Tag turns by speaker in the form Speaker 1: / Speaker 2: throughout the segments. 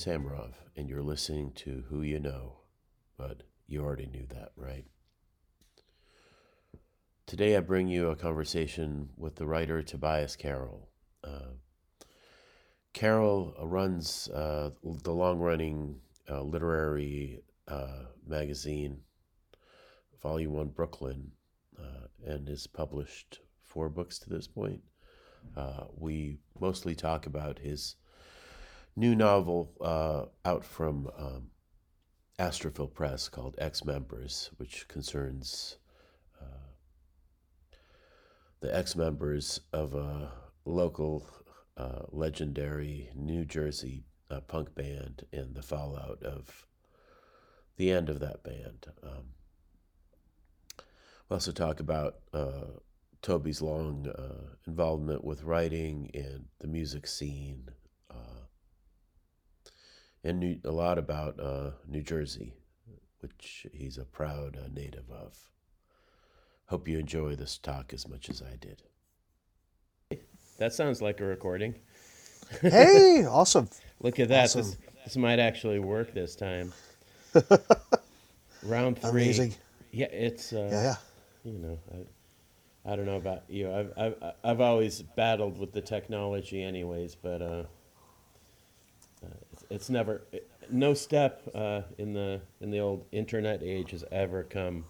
Speaker 1: Samarov, and you're listening to Who You Know, but you already knew that, right? Today I bring you a conversation with the writer Tobias Carroll. Uh, Carroll runs uh, the long running uh, literary uh, magazine, Volume 1 Brooklyn, uh, and has published four books to this point. Uh, we mostly talk about his new novel uh, out from um, Astrophil Press called Ex Members, which concerns uh, the ex members of a local uh, legendary New Jersey uh, punk band and the fallout of the end of that band. Um, we also talk about uh, Toby's long involvement with writing and the music scene, and new, a lot about uh, New Jersey, which he's a proud uh, native of. Hope you enjoy this talk as much as I did.
Speaker 2: That sounds like a recording.
Speaker 3: Hey, awesome.
Speaker 2: Look at that.
Speaker 3: Awesome.
Speaker 2: This, this might actually work this time. Round three.
Speaker 3: Amazing.
Speaker 2: Yeah, it's uh,
Speaker 3: Yeah, yeah.
Speaker 2: you know, I, I don't know about you. I've, I've I've always battled with the technology, anyways. But uh, it's, never no step uh, in the in the old internet age has ever come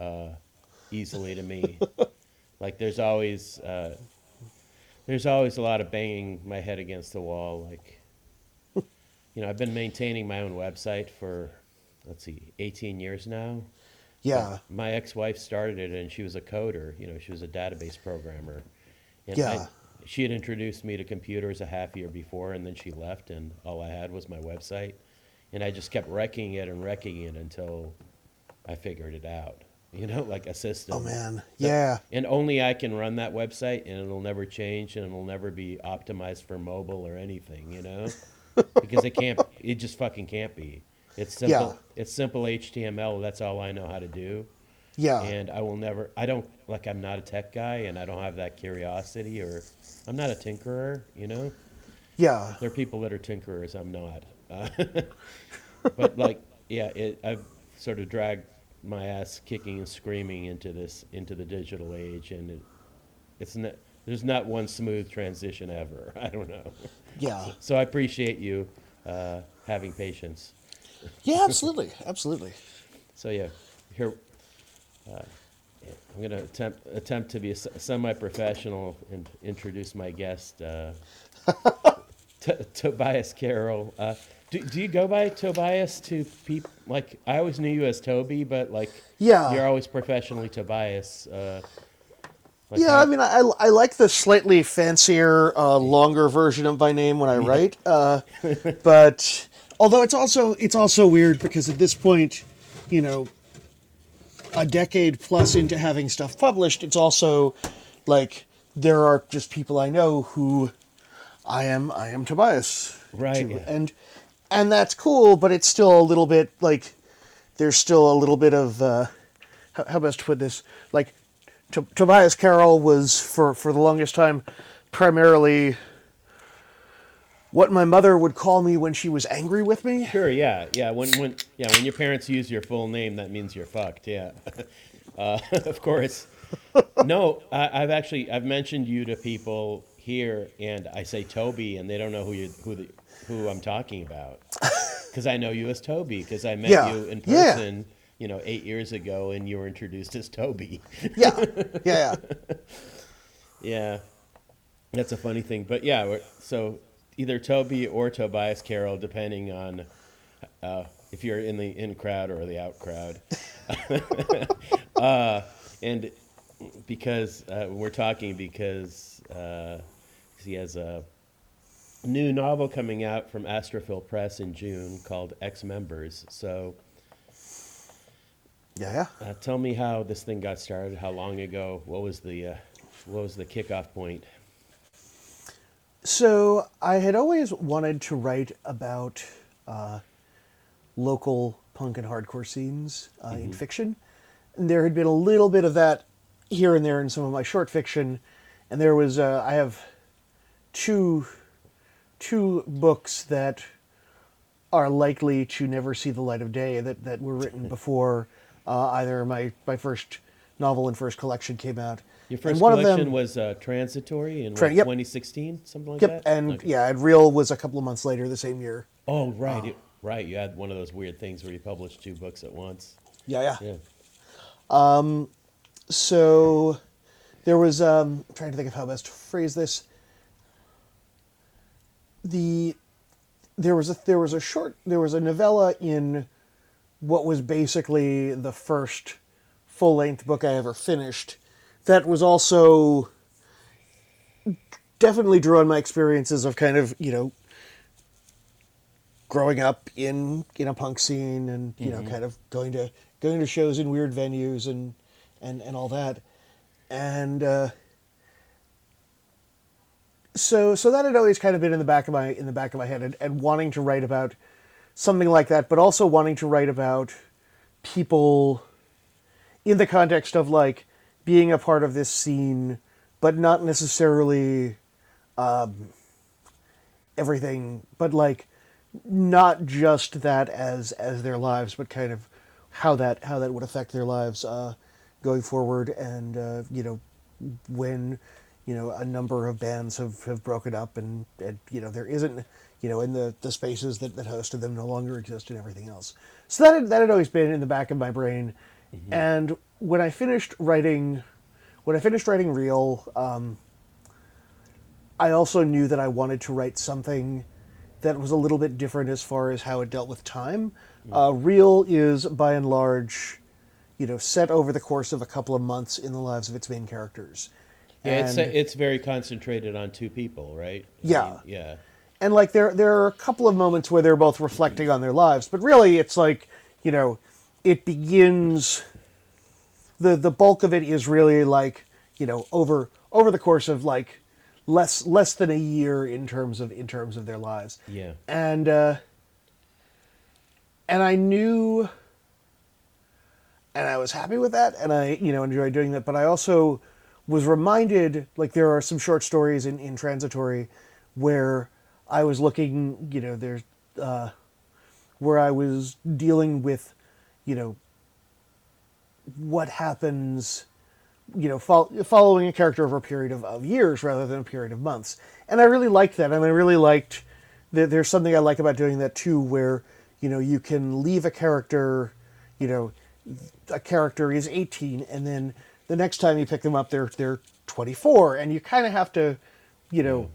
Speaker 2: uh, easily to me. like there's always uh, there's always a lot of banging my head against the wall. Like you know, I've been maintaining my own website for let's see, 18 years now
Speaker 3: Yeah.
Speaker 2: my ex-wife started it and she was a coder you know she was a database programmer and
Speaker 3: Yeah.
Speaker 2: I, she had introduced me to computers a half year before and then she left and all i had was my website and i just kept wrecking it and wrecking it until i figured it out you know like a system
Speaker 3: Oh man. Yeah.
Speaker 2: and only i can run that website and it'll never change and it'll never be optimized for mobile or anything you know because it can't it just fucking can't be it's simple
Speaker 3: Yeah.
Speaker 2: it's simple html that's all i know how to do
Speaker 3: Yeah.
Speaker 2: and I will never. I don't like. I'm not a tech guy, and I don't have that curiosity, or I'm not a tinkerer. You know,
Speaker 3: Yeah.
Speaker 2: there are people that are tinkerers. I'm not. Uh, but like, yeah, it, I've sort of dragged my ass kicking and screaming into this into the digital age, and it, it's not. There's not one smooth transition ever. I don't know.
Speaker 3: Yeah.
Speaker 2: So I appreciate you uh, having patience.
Speaker 3: Yeah, absolutely. Absolutely.
Speaker 2: So yeah, here uh, I'm going to attempt attempt to be a semi-professional and introduce my guest, uh, T- Tobias Carroll. Uh, do, do you go by Tobias to people? Like I always knew you as Toby, but like
Speaker 3: Yeah.
Speaker 2: you're always professionally Tobias. Uh, like
Speaker 3: Yeah,
Speaker 2: how-
Speaker 3: I mean, I, I like the slightly fancier, uh, longer version of my name when I write. Uh, but although it's also it's also weird because at this point, you know, a decade plus into having stuff published, it's also like there are just people I know who I am I am Tobias,
Speaker 2: Right,
Speaker 3: to-
Speaker 2: yeah.
Speaker 3: and and that's cool, but it's still a little bit like there's still a little bit of uh, how, how best to put this? Like T- Tobias Carroll was for for the longest time primarily what my mother would call me when she was angry with me.
Speaker 2: Sure, yeah, yeah. When when yeah, when your parents use your full name, that means you're fucked. Yeah, uh, of course. No, I, I've actually I've mentioned you to people here, and I say Toby, and they don't know who you who the who I'm talking about because I know you as Toby because I met
Speaker 3: Yeah,
Speaker 2: you in
Speaker 3: yeah.
Speaker 2: person. You know, eight years ago, and you were introduced as Toby.
Speaker 3: Yeah, yeah, yeah.
Speaker 2: Yeah, that's a funny thing. But yeah, we're- so either Toby or Tobias Carroll, depending on uh, if you're in the in crowd or the out crowd. uh, and because uh, we're talking because uh, he has a new novel coming out from Astrophil Press in June called Ex Members. So
Speaker 3: yeah, yeah.
Speaker 2: uh, tell me how this thing got started. How long ago? What was the uh, what was the kickoff point?
Speaker 3: So I had always wanted to write about uh, local punk and hardcore scenes uh, in fiction. And there had been a little bit of that here and there in some of my short fiction, and there was uh, I have two two books that are likely to never see the light of day that, that were written before uh, either my, my first novel and first collection came out.
Speaker 2: Your
Speaker 3: And
Speaker 2: first
Speaker 3: one of
Speaker 2: collection
Speaker 3: them-
Speaker 2: was uh, Transitory in
Speaker 3: Tra-
Speaker 2: what,
Speaker 3: yep.
Speaker 2: 2016, something like
Speaker 3: Yep,
Speaker 2: that.
Speaker 3: and
Speaker 2: Okay.
Speaker 3: yeah, and Real was a couple of months later the same year.
Speaker 2: Oh, right, you- right. You had one of those weird things where you published two books at once.
Speaker 3: Yeah,
Speaker 2: Yeah. yeah.
Speaker 3: Um, so there was um I'm trying to think of how best to phrase this the there was a there was a short there was a novella in what was basically the first full length book I ever finished that was also definitely drew on my experiences of kind of you know growing up in in a punk scene and you know kind of going to going to shows in weird venues and and and all that. And uh so so that had always kind of been in the back of my in the back of my head and, and wanting to write about something like that but also wanting to write about people in the context of like being a part of this scene but not necessarily um, everything but like not just that as as their lives but kind of how that how that would affect their lives uh, going forward. And uh, you know when you know a number of bands have, have broken up and, and you know there isn't you know in the, the spaces that, that hosted them no longer exist and everything else. So that had, that had always been in the back of my brain and when I finished writing when I finished writing real um, I also knew that I wanted to write something that was a little bit different as far as how it dealt with time. Uh, Real is by and large, you know, set over the course of a couple of months in the lives of its main characters.
Speaker 2: Yeah, it's,
Speaker 3: And-
Speaker 2: it's very concentrated on two people, right? I
Speaker 3: Yeah.
Speaker 2: mean, yeah.
Speaker 3: and like there there are a couple of moments where they're both reflecting on their lives but really it's like you know it begins the the bulk of it is really like you know over over the course of like less less than a year in terms of in terms of their lives
Speaker 2: Yeah.
Speaker 3: and uh and i knew and i was happy with that and i you know enjoyed doing that but i also was reminded like there are some short stories in in transitory where i was looking you know there's uh where i was dealing with you know what happens you know fol- following a character over a period of, of years rather than a period of months. And i really liked that and i really liked that there's something i like about doing that too where you know you can leave a character you know a character is 18 and then the next time you pick them up they're they're 24 and you kind of have to you know mm.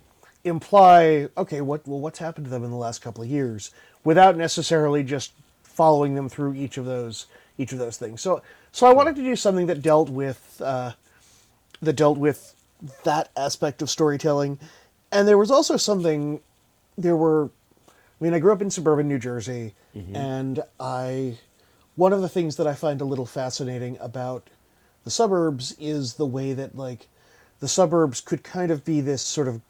Speaker 3: imply okay what well what's happened to them in the last couple of years without necessarily just following them through each of those each of those things. So so i wanted to do something that dealt with uh, that dealt with that aspect of storytelling. And there was also something there were I mean, I grew up in suburban New Jersey, and I one of the things that I find a little fascinating about the suburbs is the way that like the suburbs could kind of be this sort of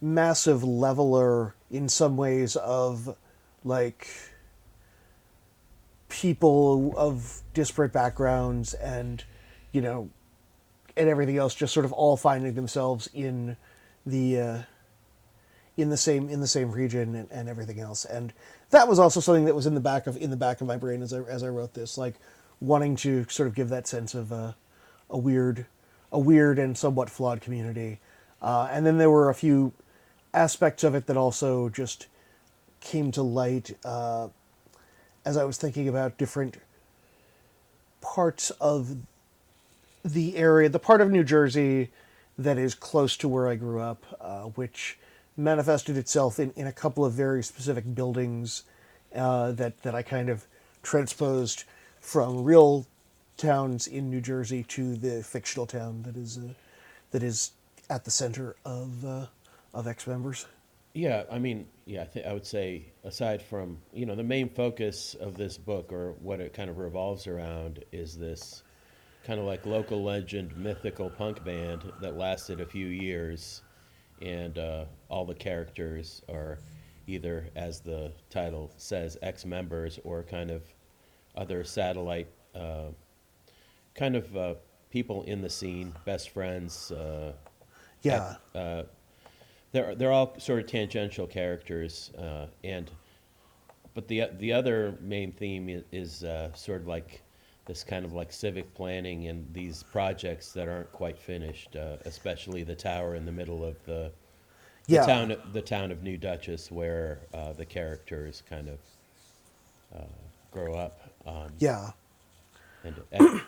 Speaker 3: massive leveler in some ways of like people of disparate backgrounds and you know and everything else just sort of all finding themselves in the uh, in the same in the same region and, and everything else. And that was also something that was in the back of in the back of my brain as I as I wrote this like wanting to sort of give that sense of uh, a weird a weird and somewhat flawed community. Uh, and then there were a few aspects of it that also just came to light uh, as I was thinking about different parts of the area, the part of New Jersey that is close to where I grew up, uh, which manifested itself in, in a couple of very specific buildings uh, that that I kind of transposed from real towns in New Jersey to the fictional town that is uh, that is at the center of uh, of Ex Members.
Speaker 2: Yeah, I mean, yeah, I, th- I would say aside from you know the main focus of this book or what it kind of revolves around is this kind of like local legend mythical punk band that lasted a few years, and uh, all the characters are either, as the title says, ex-members or kind of other satellite uh, kind of uh, people in the scene, best friends. Uh,
Speaker 3: Yeah,
Speaker 2: they're they're all sort of tangential characters, uh, and but the the other main theme is, is uh, sort of like this kind of like civic planning and these projects that aren't quite finished, uh, especially the tower in the middle of the, the
Speaker 3: Yeah.
Speaker 2: town the town of New Duchess where uh, the characters kind of uh, grow up. Um,
Speaker 3: Yeah.
Speaker 2: and and,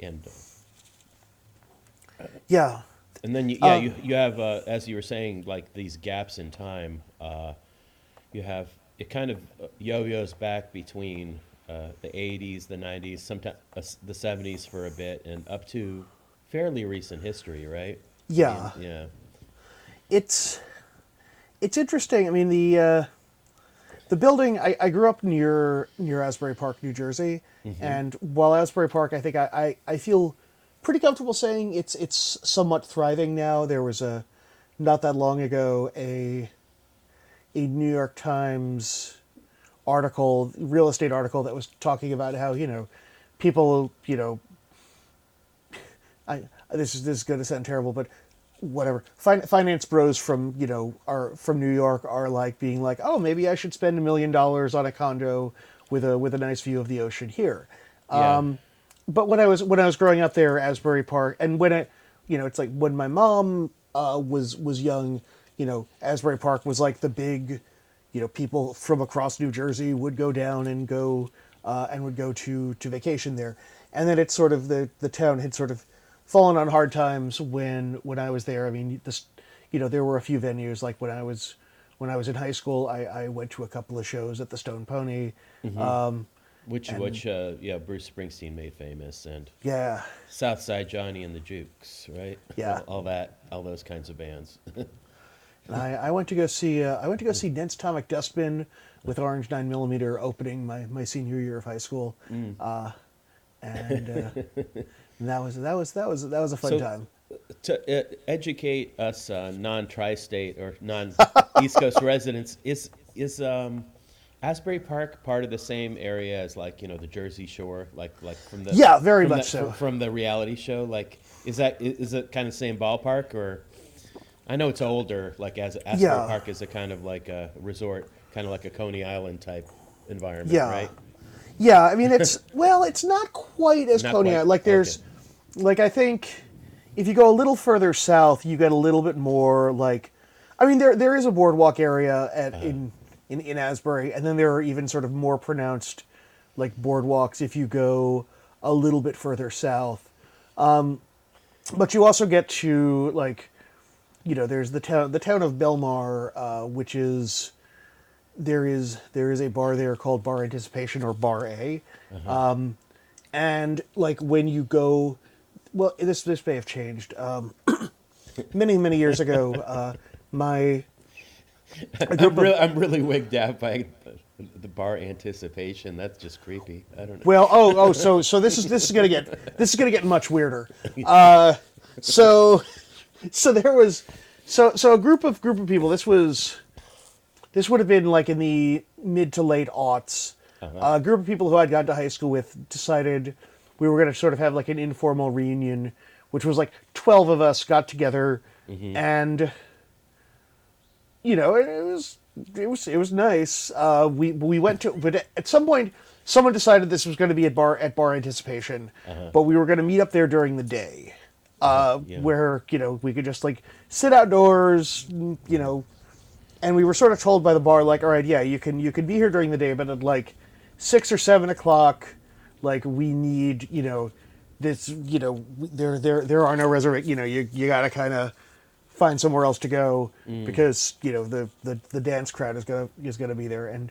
Speaker 2: and uh,
Speaker 3: Yeah.
Speaker 2: And then you, yeah,
Speaker 3: Um,
Speaker 2: you you have uh, as you were saying like these gaps in time. Uh, you have it kind of uh, yo-yos back between uh, the '80s, the '90s, sometimes uh, the '70s for a bit, and up to fairly recent history, right?
Speaker 3: Yeah.
Speaker 2: Yeah.
Speaker 3: it's it's interesting. I mean the uh, the building. I, I grew up near near Asbury Park, New Jersey, and while Asbury Park, I think I, I, I feel pretty comfortable saying it's it's somewhat thriving now. There was a not that long ago a a New York Times article, real estate article that was talking about how you know people you know I this is this is going to sound terrible, but whatever. Fin- finance bros from you know are from New York are like being like, oh, maybe I should spend a million dollars on a condo with a with a nice view of the ocean here.
Speaker 2: Yeah.
Speaker 3: Um, but when I was when I was growing up there, Asbury Park, and when I, you know, it's like when my mom uh, was was young, you know, Asbury Park was like the big, you know, people from across New Jersey would go down and go uh, and would go to to vacation there, and then it's sort of the the town had sort of fallen on hard times when when I was there. I mean, this, you know, there were a few venues like when I was when I was in high school, I, I went to a couple of shows at the Stone Pony. Um,
Speaker 2: Which which uh, yeah, Bruce Springsteen made famous, and
Speaker 3: yeah,
Speaker 2: Southside Johnny and the Jukes, right?
Speaker 3: Yeah.
Speaker 2: all, all that, all those kinds of bands.
Speaker 3: And I, I went to go see uh, I went to go see Ned's Atomic Dustbin with Orange Nine Millimeter opening my, my senior year of high school, uh, and, uh, and that was that was that was that was a fun
Speaker 2: So-
Speaker 3: time.
Speaker 2: to uh, educate us uh, non-tri-state or non-East Coast residents, is is um, Asbury Park part of the same area as like you know the Jersey Shore, like like from the
Speaker 3: Yeah, very
Speaker 2: from
Speaker 3: much
Speaker 2: the,
Speaker 3: so.
Speaker 2: fr- from the reality show? Like, is that is it kind of same ballpark or? I know it's older, like as Asbury
Speaker 3: Yeah.
Speaker 2: Park is a kind of like a resort, kind of like a Coney Island type environment,
Speaker 3: Yeah.
Speaker 2: right?
Speaker 3: Yeah, I mean it's well, it's not quite as
Speaker 2: Not
Speaker 3: Coney Island. Like there's, like I think, if you go a little further south, you get a little bit more like, I mean there there is a boardwalk area at uh-huh. in, in in Asbury, and then there are even sort of more pronounced, like boardwalks if you go a little bit further south. Um, but you also get to like, you know, there's the town the town of Belmar, uh, which is there is there is a bar there called Bar Anticipation or Bar A, um, and like when you go, well, this this may have changed. Um, many many years ago, uh, my
Speaker 2: I'm, really, I'm really wigged out by the bar anticipation. That's just creepy. I don't know.
Speaker 3: Well, oh, oh, so so this is this is gonna get this is gonna get much weirder. Uh, so so there was so so a group of group of people. This was this would have been like in the mid to late aughts. A group of people who I'd gone to high school with decided we were gonna sort of have like an informal reunion, which was like twelve of us got together and you know, it, it was it was it was nice. Uh, we we went to, but at some point, someone decided this was going to be at bar at bar anticipation, but we were going to meet up there during the day, uh,
Speaker 2: yeah.
Speaker 3: where you know we could just like sit outdoors, you know, and we were sort of told by the bar like, all right, yeah, you can you can be here during the day, but at like six or seven o'clock, like we need you know this you know there there there are no reservations. You know you you got to kind of find somewhere else to go because you know the, the the dance crowd is gonna is gonna be there. And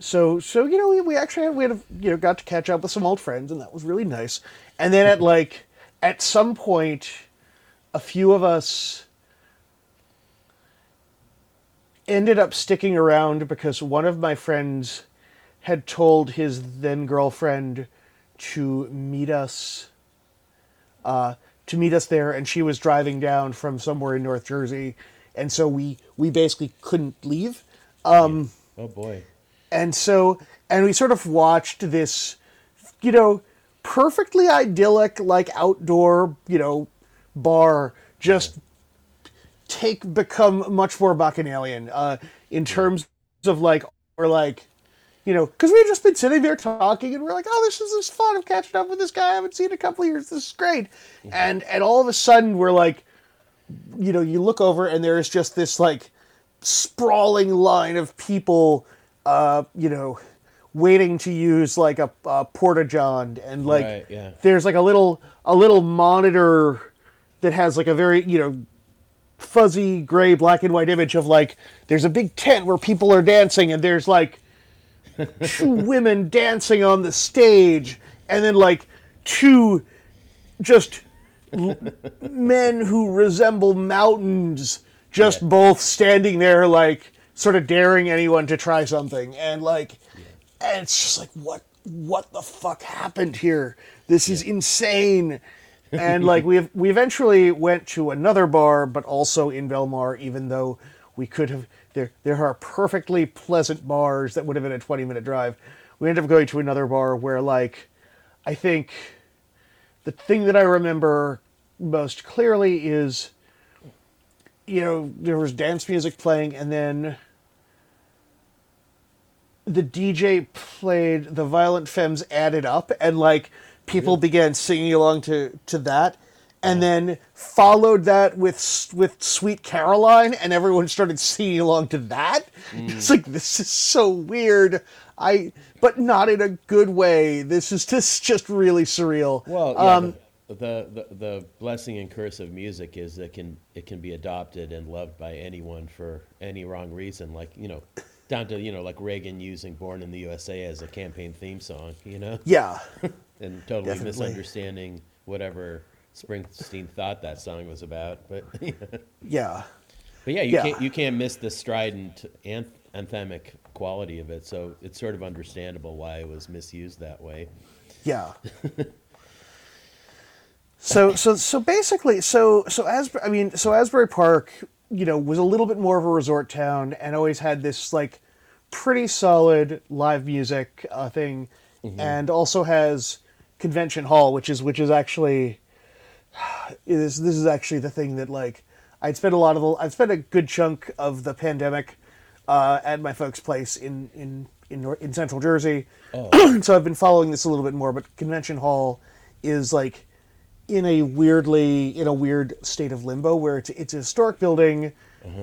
Speaker 3: so so you know we, we actually had, we had a, you know got to catch up with some old friends and that was really nice. And then at like at some point a few of us ended up sticking around because one of my friends had told his then girlfriend to meet us uh, to meet us there, and she was driving down from somewhere in North Jersey, and so we we basically couldn't leave. Um,
Speaker 2: Oh boy.
Speaker 3: and so and we sort of watched this, you know, perfectly idyllic like outdoor you know bar just take become much more bacchanalian uh, in terms of like or like you know, because we had just been sitting there talking, and we're like, "Oh, this is this fun. I'm catching up with this guy I haven't seen in a couple of years. This is great." And and all of a sudden, we're like, you know, you look over, and there's just this like sprawling line of people, uh, you know, waiting to use like a, a porta john, and like
Speaker 2: Right, yeah.
Speaker 3: there's like a little a little monitor that has like a very you know fuzzy gray black and white image of like there's a big tent where people are dancing and there's like two women dancing on the stage and then like two just men who resemble mountains just
Speaker 2: Yeah.
Speaker 3: both standing there like sort of daring anyone to try something. And like and it's just like what what the fuck happened here? This is insane. And like we we eventually went to another bar but also in Belmar even though we could have there there are perfectly pleasant bars that would have been a 20 minute drive. We ended up going to another bar where like i think the thing that i remember most clearly is you know there was dance music playing and then the DJ played the Violent Femmes Add It Up, and like people began singing along to to that, and then followed that with with Sweet Caroline, and everyone started singing along to that. It's like this is so weird. I but not in a good way. This is just just really surreal.
Speaker 2: Well, yeah,
Speaker 3: um,
Speaker 2: the, the, the the blessing and curse of music is that can it can be adopted and loved by anyone for any wrong reason. Like you know, down to you know like Reagan using "Born in the USA" as a campaign theme song. You know,
Speaker 3: yeah,
Speaker 2: and totally
Speaker 3: Definitely.
Speaker 2: misunderstanding whatever Springsteen thought that song was about. But
Speaker 3: yeah.
Speaker 2: but yeah, you
Speaker 3: Yeah.
Speaker 2: can't you can't miss the strident anth- anthemic quality of it. So it's sort of understandable why it was misused that way.
Speaker 3: Yeah. so so so basically so so as I mean so Asbury Park you know was a little bit more of a resort town and always had this like pretty solid live music uh, thing and also has convention hall which is which is actually is this is actually the thing that like I'd spent a lot of the I've spent a good chunk of the pandemic uh, at my folks' place in in in, Nor- in Central Jersey, so I've been following this a little bit more. But convention hall is like in a weirdly in a weird state of limbo where it's it's a historic building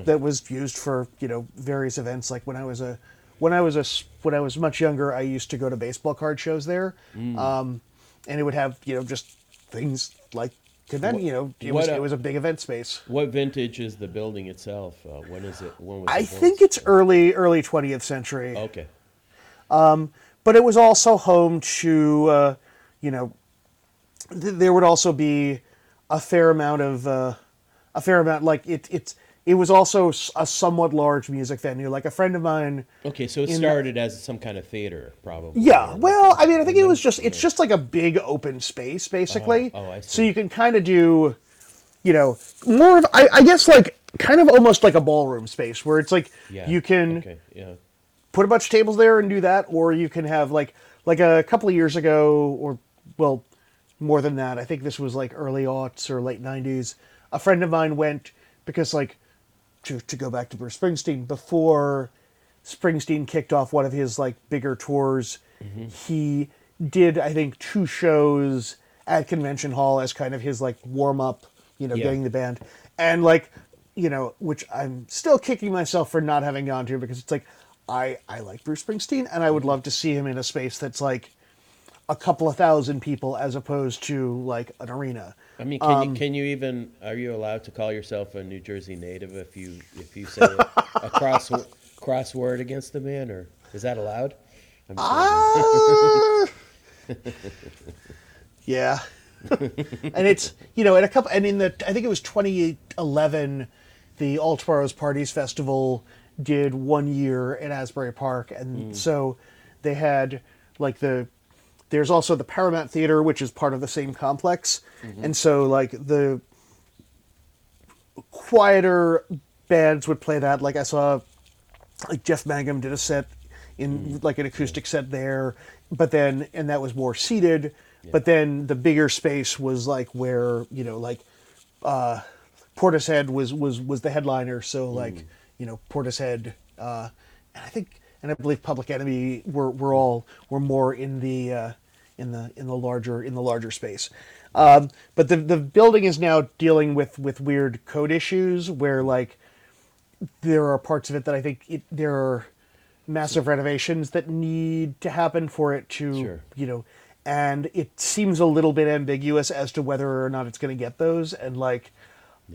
Speaker 3: that was used for you know various events. Like when I was a when I was a when I was much younger, I used to go to baseball card shows there, um, and it would have you know just things like convention. You know, it was
Speaker 2: what, uh,
Speaker 3: it was a big event space.
Speaker 2: What vintage is the building itself? Uh, when is it? When was
Speaker 3: I
Speaker 2: it built?
Speaker 3: think it's early early twentieth century.
Speaker 2: Okay.
Speaker 3: but it was also home to uh, you know th- there would also be a fair amount of uh, a fair amount like it it's it was also a somewhat large music venue like a friend of mine
Speaker 2: Okay, so it started as some kind of theater, probably.
Speaker 3: yeah well i mean i think it was just it's just like a big open space basically
Speaker 2: Oh, oh, I
Speaker 3: so you can kind of do you know more of I, I guess like kind of almost like a ballroom space where it's like
Speaker 2: Yeah.
Speaker 3: you can
Speaker 2: Okay. Yeah.
Speaker 3: put a bunch of tables there and do that, or you can have like like a couple of years ago, or well, more than that. I think this was like early aughts or late '90s. A friend of mine went because like to to go back to Bruce Springsteen before Springsteen kicked off one of his like bigger tours. Mm-hmm. He did I think two shows at Convention Hall as kind of his like warm up, you know,
Speaker 2: Yeah.
Speaker 3: getting the band, and like you know, which I'm still kicking myself for not having gone to because it's like I I like Bruce Springsteen and I would mm-hmm. love to see him in a space that's like a couple of thousand people as opposed to like an arena.
Speaker 2: I mean, can
Speaker 3: Um,
Speaker 2: you can you even are you allowed to call yourself a New Jersey native if you if you say a cross crossword against the man, or is that allowed? Just.
Speaker 3: Ah! yeah. and it's you know, in a couple and in the I think it was 2011 the All Tomorrow's Parties Festival did one year in Asbury Park and so they had like the there's also the Paramount Theater which is part of the same complex. And so like the quieter bands would play that. Like I saw like Jeff Mangum did a set in like an acoustic set there, but then and that was more seated. But then the bigger space was like where you know like uh, Portishead was was was the headliner, so like you know Portishead, uh, and I think and I believe Public Enemy were were all were more in the uh, in the in the larger in the larger space. Um, but the the building is now dealing with with weird code issues where like there are parts of it that I think it, there are massive renovations that need to happen for it to
Speaker 2: Sure.
Speaker 3: you know and it seems a little bit ambiguous as to whether or not it's going to get those and like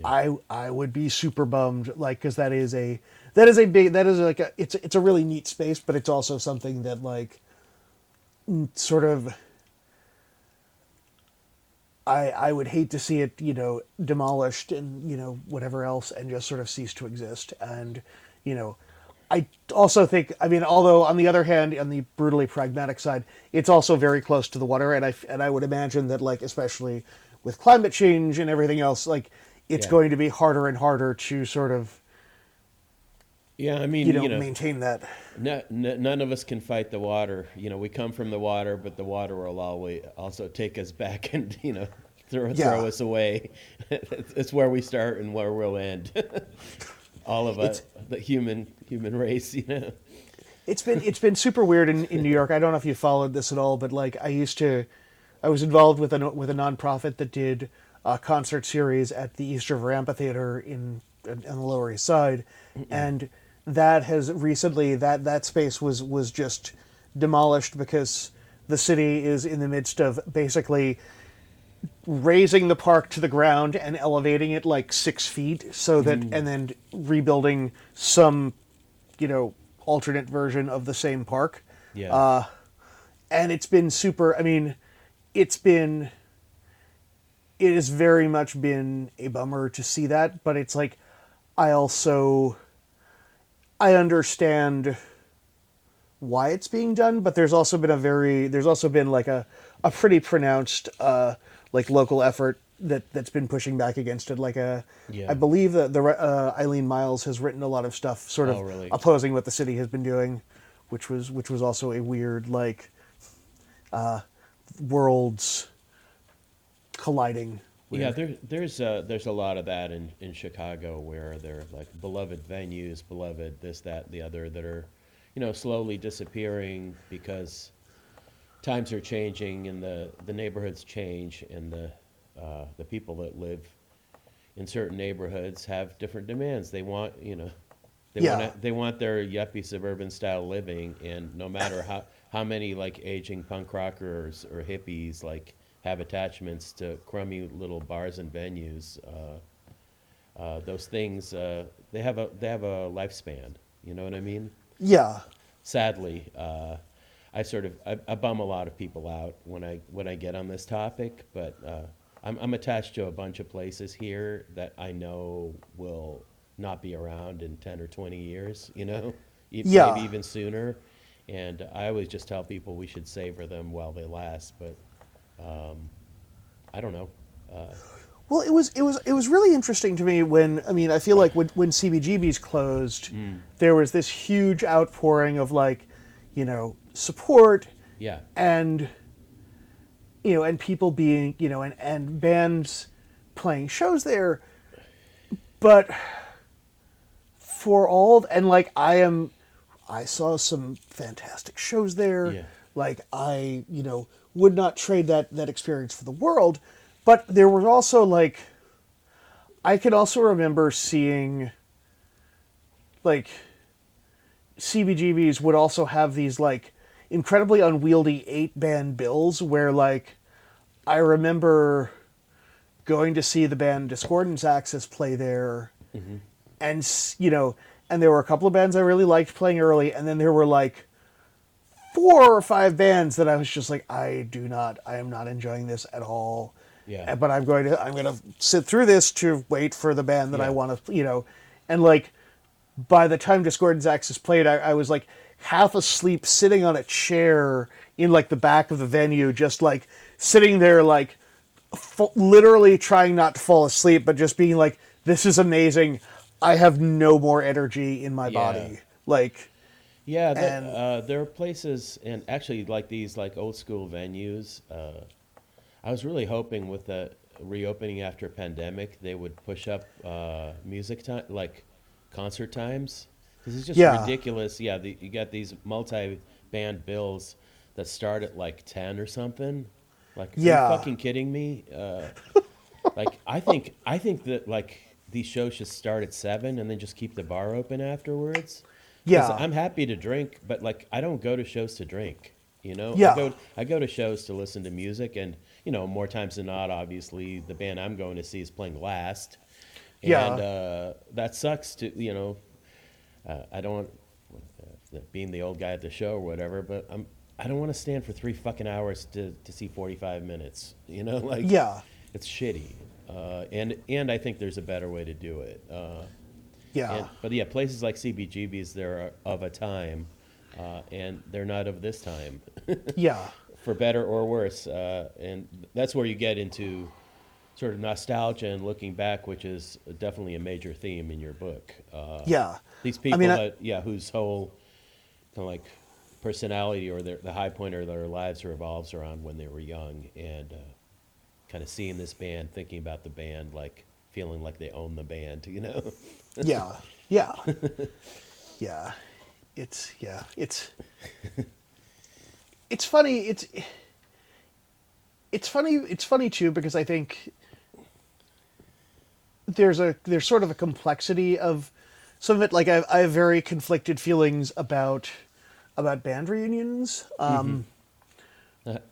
Speaker 3: i i would be super bummed like because that is a that is a big that is like a it's it's a really neat space but it's also something that like sort of I, I would hate to see it, you know, demolished and you know whatever else, and just sort of cease to exist. And you know, I also think, I mean, although on the other hand, on the brutally pragmatic side, it's also very close to the water, and I and I would imagine that, like, especially with climate change and everything else, like, it's
Speaker 2: Yeah.
Speaker 3: going to be harder and harder to sort of,
Speaker 2: Yeah, I mean,
Speaker 3: you know, maintain that.
Speaker 2: No, n- none of us can fight the water. You know, we come from the water, but the water will always also take us back and you know throw
Speaker 3: Yeah.
Speaker 2: throw us away. it's, it's where we start and where we'll end. All of us, the human human race. You know.
Speaker 3: It's been it's been super weird in, in New York. I don't know if you followed this at all, but like I used to, I was involved with a with a nonprofit that did a concert series at the East River Amphitheater in on the Lower East Side, and that has recently that that space was was just demolished because the city is in the midst of basically raising the park to the ground and elevating it like six feet so that and then rebuilding some you know alternate version of the same park
Speaker 2: Yeah.
Speaker 3: uh, and it's been super i mean it's been it has very much been a bummer to see that but it's like i also i understand why it's being done but there's also been a very there's also been like a a pretty pronounced uh like local effort that that's been pushing back against it like a
Speaker 2: Yeah.
Speaker 3: i believe that the uh, Eileen Myles has written a lot of stuff sort of
Speaker 2: Oh, really?
Speaker 3: opposing what the city has been doing which was which was also a weird like uh worlds colliding with-
Speaker 2: Yeah, there, there's a, there's a lot of that in, in Chicago where they're like beloved venues, beloved this, that, the other that are, you know, slowly disappearing because times are changing and the, the neighborhoods change and the uh, the people that live in certain neighborhoods have different demands. They want you know, they
Speaker 3: Yeah.
Speaker 2: want they want their yuppie suburban style living, and no matter how how many like aging punk rockers or hippies like have attachments to crummy little bars and venues, uh, uh, those things uh, they have a they have a lifespan. You know what I mean?
Speaker 3: yeah
Speaker 2: sadly, uh, I sort of I, I bum a lot of people out when I when I get on this topic, but uh, I'm I'm attached to a bunch of places here that I know will not be around in ten or twenty years. You know, E-
Speaker 3: Yeah.
Speaker 2: maybe even sooner. And I always just tell people we should savor them while they last, but um, I don't know. Uh,
Speaker 3: Well, it was it was it was really interesting to me when I mean I feel like when when CBGB's closed, there was this huge outpouring of like, you know, support
Speaker 2: yeah,
Speaker 3: and you know and people being you know and and bands playing shows there, but for all and like I am, I saw some fantastic shows there.
Speaker 2: Yeah.
Speaker 3: Like I you know would not trade that that experience for the world, but there was also like I can also remember seeing like CBGBs would also have these like incredibly unwieldy eight band bills where like I remember going to see the band Discordance Axis play there mm-hmm. and you know and there were a couple of bands I really liked playing early and then there were like four or five bands that I was just like I do not I am not enjoying this at all
Speaker 2: Yeah.
Speaker 3: but I'm going to I'm going to sit through this to wait for the band that I want to you know and like by the time Discordance Axis played, I, I was like half asleep, sitting on a chair in like the back of the venue, just like sitting there, like f- literally trying not to fall asleep, but just being like, "This is amazing. I have no more energy in my
Speaker 2: Yeah.
Speaker 3: body." Like,
Speaker 2: Yeah, the,
Speaker 3: And-
Speaker 2: uh, there are places, and actually, like these, like old school venues. Uh, I was really hoping with the reopening after pandemic, they would push up uh, music time, like concert times, This is just
Speaker 3: Yeah.
Speaker 2: ridiculous. Yeah, the, you got these multi-band bills that start at like ten or something. Like, are
Speaker 3: Yeah.
Speaker 2: you fucking kidding me? Uh, like, I think I think that like these shows should start at seven and then just keep the bar open afterwards.
Speaker 3: Yeah.
Speaker 2: I'm happy to drink, but like I don't go to shows to drink. You know,
Speaker 3: Yeah.
Speaker 2: I go I go to shows to listen to music, and you know, more times than not, obviously, the band I'm going to see is playing last.
Speaker 3: Yeah.
Speaker 2: And uh, that sucks to you know. Uh, I don't want uh, being the old guy at the show or whatever, but I'm I don't want to stand for three fucking hours to, to see 45 minutes. You know, like
Speaker 3: Yeah.
Speaker 2: it's shitty. Uh, and and I think there's a better way to do it. Uh,
Speaker 3: Yeah.
Speaker 2: and, but yeah, places like CBGB's, they're of a time, uh, and they're not of this time,
Speaker 3: yeah.
Speaker 2: for better or worse. Uh, and that's where you get into sort of nostalgia and looking back, which is definitely a major theme in your book. Uh,
Speaker 3: Yeah.
Speaker 2: these people
Speaker 3: I-
Speaker 2: that yeah, whose whole kind of like personality or their, the high point of their lives revolves around when they were young, and uh, kind of seeing this band, thinking about the band, like feeling like they own the band, you know.
Speaker 3: Yeah. Yeah. Yeah. It's yeah it's it's funny it's it's funny it's funny too because i think there's a there's sort of a complexity of some of it like i, I have very conflicted feelings about about band reunions um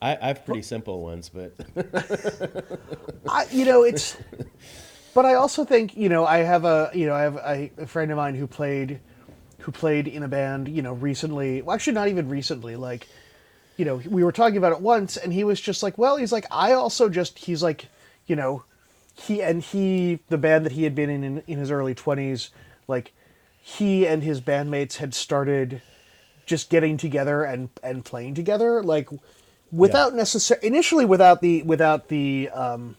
Speaker 2: I, I have pretty simple ones, but
Speaker 3: I, you know, it's. But I also think you know I have a you know I have a, a friend of mine who played, who played in a band you know recently. Well, actually, not even recently. Like, you know, we were talking about it once, and he was just like, "Well, he's like, I also just he's like, you know, he and he the band that he had been in in, in his early twenties, like, he and his bandmates had started just getting together and and playing together like without necessary initially without the without the um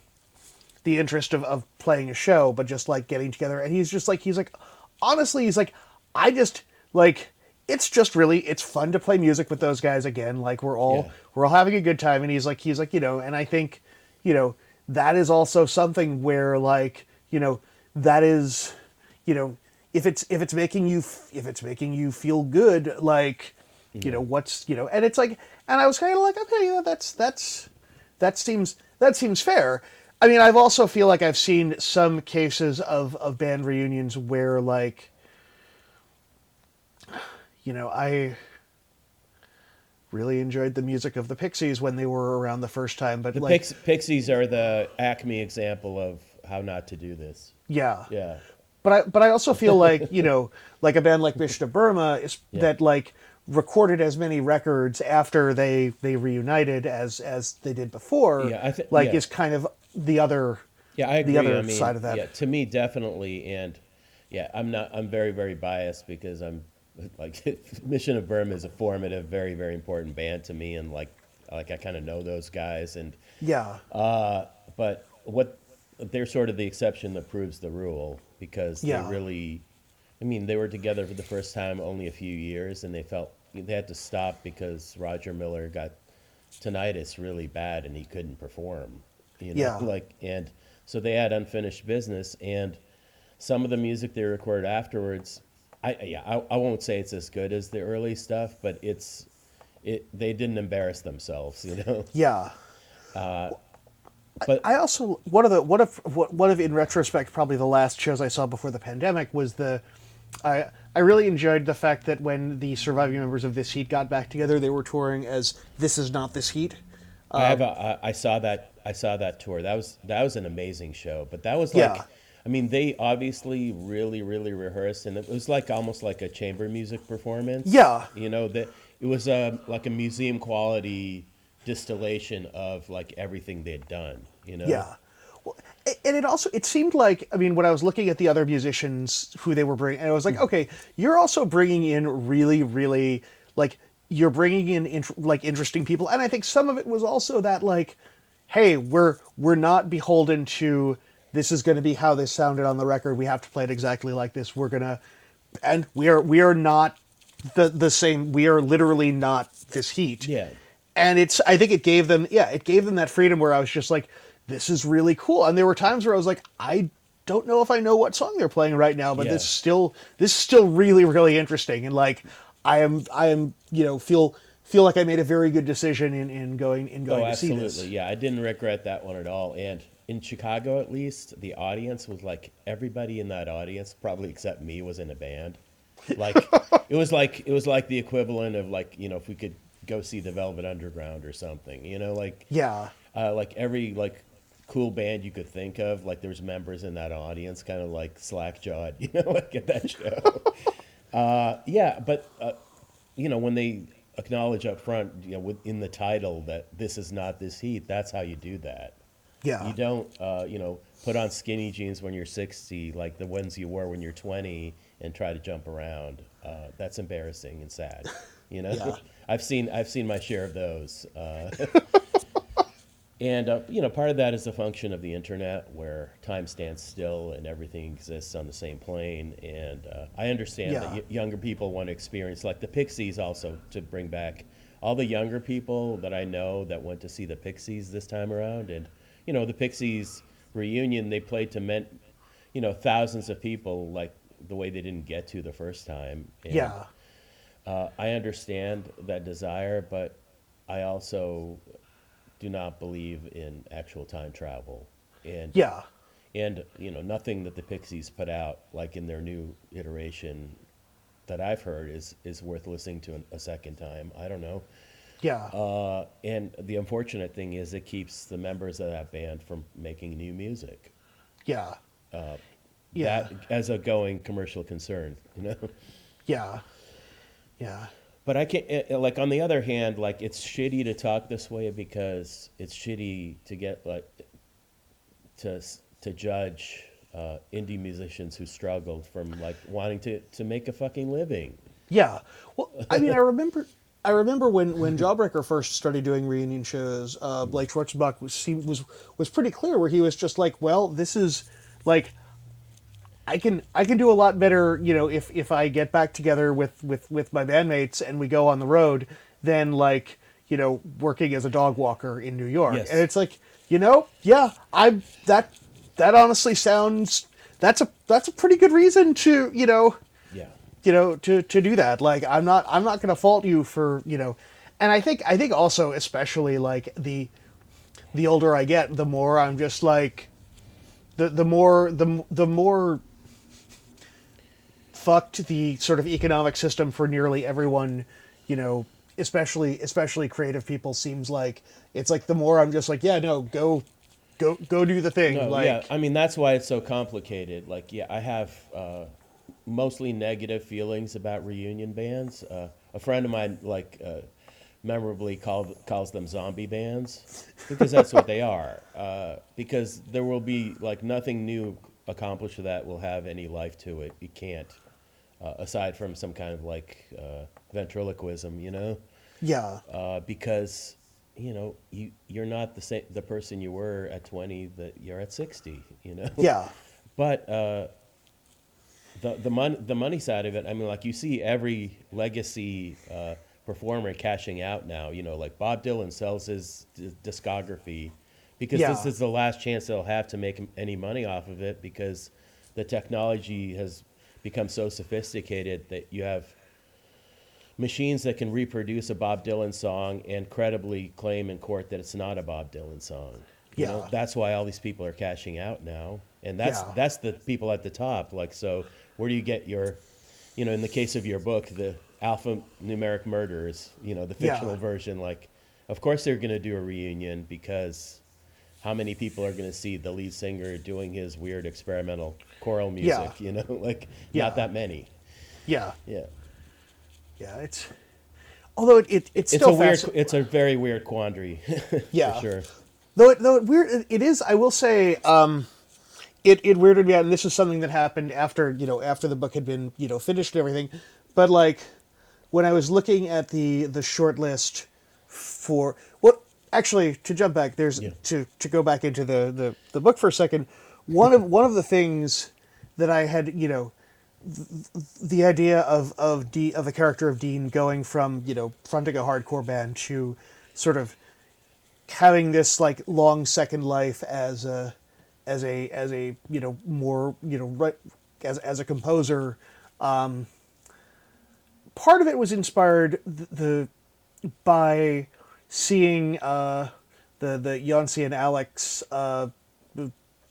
Speaker 3: the interest of, of playing a show but just like getting together. And he's just like he's like honestly he's like i just like it's just really it's fun to play music with those guys again. Like we're all
Speaker 2: Yeah.
Speaker 3: we're all having a good time. And he's like he's like you know and i think you know that is also something where like you know that is you know if it's if it's making you f- if it's making you feel good like you know what's you know and it's like and i was kind of like okay yeah that's that's that seems that seems fair i mean i've also feel like i've seen some cases of of band reunions where like you know i really enjoyed the music of the pixies when they were around the first time but
Speaker 2: the
Speaker 3: like
Speaker 2: Pix- Pixies are the acme example of how not to do this.
Speaker 3: yeah
Speaker 2: Yeah.
Speaker 3: But I but I also feel like you know like a band like Mission of Burma is
Speaker 2: Yeah.
Speaker 3: that like recorded as many records after they they reunited as as they did before.
Speaker 2: Yeah, I thi-
Speaker 3: like
Speaker 2: yeah.
Speaker 3: is kind of the other.
Speaker 2: Yeah, I agree.
Speaker 3: the other
Speaker 2: I mean,
Speaker 3: side of that.
Speaker 2: Yeah, to me, definitely, and yeah, I'm not. I'm very, very biased because I'm like Mission of Burma is a formative, very, very important band to me, and like, like I kind of know those guys, and
Speaker 3: Yeah,
Speaker 2: uh, but what they're sort of the exception that proves the rule because
Speaker 3: Yeah.
Speaker 2: they really, I mean, they were together for the first time only a few years, and they felt they had to stop because Roger Miller got tinnitus really bad and he couldn't perform. You know,
Speaker 3: Yeah.
Speaker 2: like and so they had unfinished business, and some of the music they recorded afterwards. I yeah, I, I won't say it's as good as the early stuff, but it's it. They didn't embarrass themselves, you know.
Speaker 3: yeah.
Speaker 2: Uh, but
Speaker 3: I also one of the one of what- one of in retrospect probably the last shows I saw before the pandemic was the I I really enjoyed the fact that when the surviving members of this heat got back together they were touring as this is not this heat.
Speaker 2: I have um, a, I I saw that I saw that tour. That was that was an amazing show. But that was like
Speaker 3: Yeah.
Speaker 2: I mean, they obviously really really rehearsed and it was like almost like a chamber music performance.
Speaker 3: Yeah.
Speaker 2: You know, that it was a like a museum quality distillation of like everything they'd done, you know.
Speaker 3: Yeah. Well, and it also it seemed like I mean when I was looking at the other musicians who they were bringing, and I was like, hmm. okay, you're also bringing in really, really like you're bringing in int- like interesting people, and I think some of it was also that like, hey, we're we're not beholden to this is going to be how this sounded on the record. We have to play it exactly like this. We're gonna, and we are we are not the the same. We are literally not this heat
Speaker 2: Yeah.
Speaker 3: and it's i think it gave them yeah it gave them that freedom where i was just like this is really cool and there were times where i was like i don't know if I know what song they're playing right now, but
Speaker 2: Yeah.
Speaker 3: this still this is still really really interesting and like I am I am you know feel feel like I made a very good decision in, in going in going
Speaker 2: Oh,
Speaker 3: to see
Speaker 2: absolutely.
Speaker 3: this.
Speaker 2: Yeah, I didn't regret that one at all. And in Chicago, at least, the audience was like everybody in that audience, probably except me, was in a band. Like it was like it was like the equivalent of like you know if we could go see the Velvet Underground or something. You know, like
Speaker 3: Yeah.
Speaker 2: uh, like every like cool band you could think of like there's members in that audience kind of like slack jawed you know like at that show uh, yeah but uh, you know when they acknowledge up front you know within the title that this is not this heat that's how you do that
Speaker 3: Yeah.
Speaker 2: you don't uh, you know put on skinny jeans when you're 60 like the ones you wore when you're 20 and try to jump around uh, that's embarrassing and sad you know
Speaker 3: Yeah.
Speaker 2: i've seen i've seen my share of those uh, and uh, you know, part of that is a function of the internet, where time stands still and everything exists on the same plane. And uh, I understand that y- younger people want to experience, like the Pixies, also to bring back all the younger people that I know that went to see the Pixies this time around. And you know, the Pixies reunion, they played to meant, you know, thousands of people, like the way they didn't get to the first time. And,
Speaker 3: yeah.
Speaker 2: uh, I understand that desire, but I also do not believe in actual time travel. And
Speaker 3: Yeah.
Speaker 2: and you know nothing that the Pixies put out, like in their new iteration, that I've heard is is worth listening to a second time. I don't know.
Speaker 3: Yeah.
Speaker 2: Uh, and the unfortunate thing is, it keeps the members of that band from making new music.
Speaker 3: yeah.
Speaker 2: Uh,
Speaker 3: Yeah.
Speaker 2: That as a going commercial concern, you know.
Speaker 3: Yeah. Yeah.
Speaker 2: But I can't eh, eh, like on the other hand, like it's shitty to talk this way because it's shitty to get like to to judge uh, indie musicians who struggle from like wanting to to make a fucking living.
Speaker 3: Yeah. Well, I mean, I remember, I remember when when Jawbreaker first started doing reunion shows. Uh, Blake Schwarzenbach was was was pretty clear where he was just like, well, this is like. I can I can do a lot better, you know, if if I get back together with with with my bandmates and we go on the road than like, you know, working as a dog walker in New York.
Speaker 2: Yes.
Speaker 3: And it's like, you know, yeah, I that that honestly sounds that's a that's a pretty good reason to, you know,
Speaker 2: Yeah.
Speaker 3: you know to to do that like i'm not i'm not going to fault you for you know and i think i think also especially like the the older i get the more i'm just like the the more the the more fucked the sort of economic system for nearly everyone you know especially especially creative people seems like it's like the more i'm just like yeah no go go go do the thing
Speaker 2: No,
Speaker 3: like
Speaker 2: yeah, I mean that's why it's so complicated. Like, yeah, I have uh, mostly negative feelings about reunion bands. Uh, a friend of mine, like, uh, memorably called calls them zombie bands because that's what they are. Uh, because there will be like nothing new accomplished that will have any life to it. You can't, uh, aside from some kind of like uh, ventriloquism, you know?
Speaker 3: Yeah.
Speaker 2: Uh, because you know you you're not the same the person you were at 20 that you're at 60 you know?
Speaker 3: Yeah.
Speaker 2: But uh, the the money the money side of it I mean like you see every legacy uh, performer cashing out now you know like Bob Dylan sells his d- discography because this is the last chance they'll have to make any money off of it because the technology has become so sophisticated that you have machines that can reproduce a Bob Dylan song and credibly claim in court that it's not a Bob Dylan song. You know,
Speaker 3: Yeah.
Speaker 2: that's why all these people are cashing out now. And that's
Speaker 3: Yeah.
Speaker 2: that's the people at the top. Like so where do you get your you know, in the case of your book, the alphanumeric murders, you know, the
Speaker 3: Yeah.
Speaker 2: fictional version, like of course they're gonna do a reunion because how many people are going to see the lead singer doing his weird experimental choral music?
Speaker 3: Yeah.
Speaker 2: You know, like
Speaker 3: Yeah.
Speaker 2: not that many.
Speaker 3: yeah
Speaker 2: Yeah,
Speaker 3: yeah it's although it, it it's
Speaker 2: it's
Speaker 3: still
Speaker 2: a weird, it's a very weird quandary.
Speaker 3: Yeah.
Speaker 2: for sure.
Speaker 3: Though it, though it weird it is, I will say, um, it it weirded me out, and this is something that happened after you know after the book had been you know finished and everything, but like when I was looking at the the short list for actually to jump back there's
Speaker 2: Yeah.
Speaker 3: to to go back into the, the the book for a second one of one of the things that I had you know the idea of of D, of the character of Dean going from you know fronting a hardcore band to sort of having this like long second life as a as a as a you know more you know right as as a composer. Um, part of it was inspired the, the by seeing uh, the the Jónsi and Alex, uh,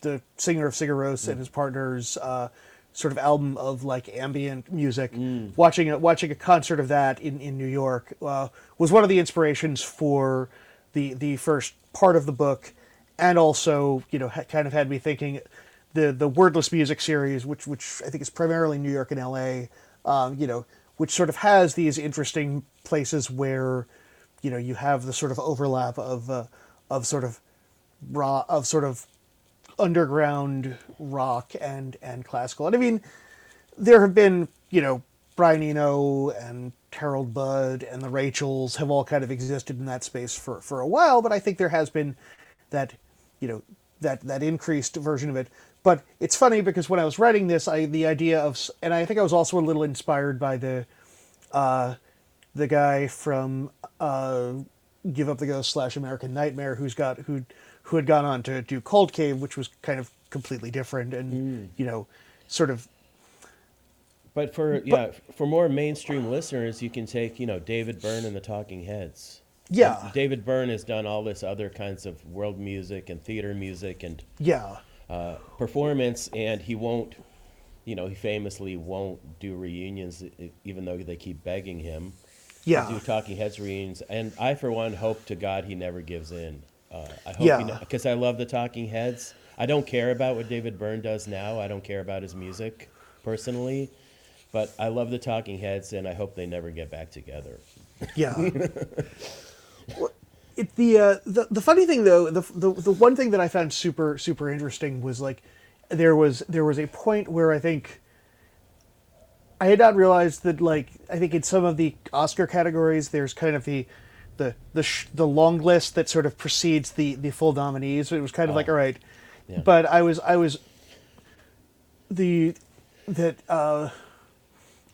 Speaker 3: the, singer of Sigur Rós and his partners, uh, sort of album of like ambient music. Watching a watching a concert of that in in New York uh, was one of the inspirations for the the first part of the book, and also you know ha- kind of had me thinking the the wordless music series, which which I think is primarily New York and L.A. Um, you know, which sort of has these interesting places where, you know, you have the sort of overlap of uh, of sort of raw of sort of underground rock and and classical. And I mean, there have been you know Brian Eno and Harold Budd and the Rachels have all kind of existed in that space for for a while, but I think there has been that you know that that increased version of it. But it's funny because when I was writing this, I the idea of and I think I was also a little inspired by the uh, the guy from uh, Give Up the Ghost slash American Nightmare who's got who who had gone on to do Cold Cave, which was kind of completely different and you know sort of
Speaker 2: But for yeah, for more mainstream listeners, you can take you know David Byrne and the Talking Heads.
Speaker 3: Yeah.
Speaker 2: And David Byrne has done all this other kinds of world music and theater music and
Speaker 3: yeah
Speaker 2: uh, performance, and he won't, you know, he famously won't do reunions, even though they keep begging him.
Speaker 3: Yeah
Speaker 2: Talking Heads reunions, and I, for one, hope to God he never gives in. Uh, I hope
Speaker 3: Yeah.
Speaker 2: because I love the Talking Heads. I don't care about what David Byrne does now. I don't care about his music personally, but I love the Talking Heads, and I hope they never get back together.
Speaker 3: Yeah. Well, it, the, uh, the the funny thing though, the, the the one thing that I found super super interesting was like there was there was a point where I think I had not realized that like I think in some of the Oscar categories there's kind of the the the sh- the long list that sort of precedes the the full nominees. It was kind of like all right,
Speaker 2: Yeah.
Speaker 3: but I was I was the that uh,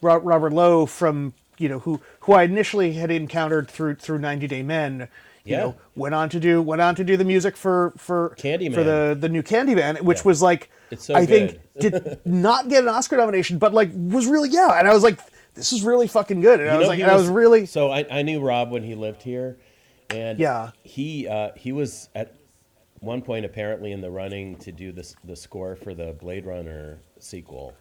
Speaker 3: Robert Lowe from you know who who I initially had encountered through through 90 Day Men. You
Speaker 2: Yeah.
Speaker 3: know, went on to do went on to do the music for for
Speaker 2: Candyman.
Speaker 3: for the the new Candyman, which
Speaker 2: Yeah.
Speaker 3: was like
Speaker 2: so
Speaker 3: I think did not get an Oscar nomination, but like was really yeah, and I was like, this is really fucking good, and I was like, and I was really
Speaker 2: so I, I knew Rob when he lived here, and
Speaker 3: Yeah.
Speaker 2: he uh, he was at one point apparently in the running to do this the score for the Blade Runner sequel.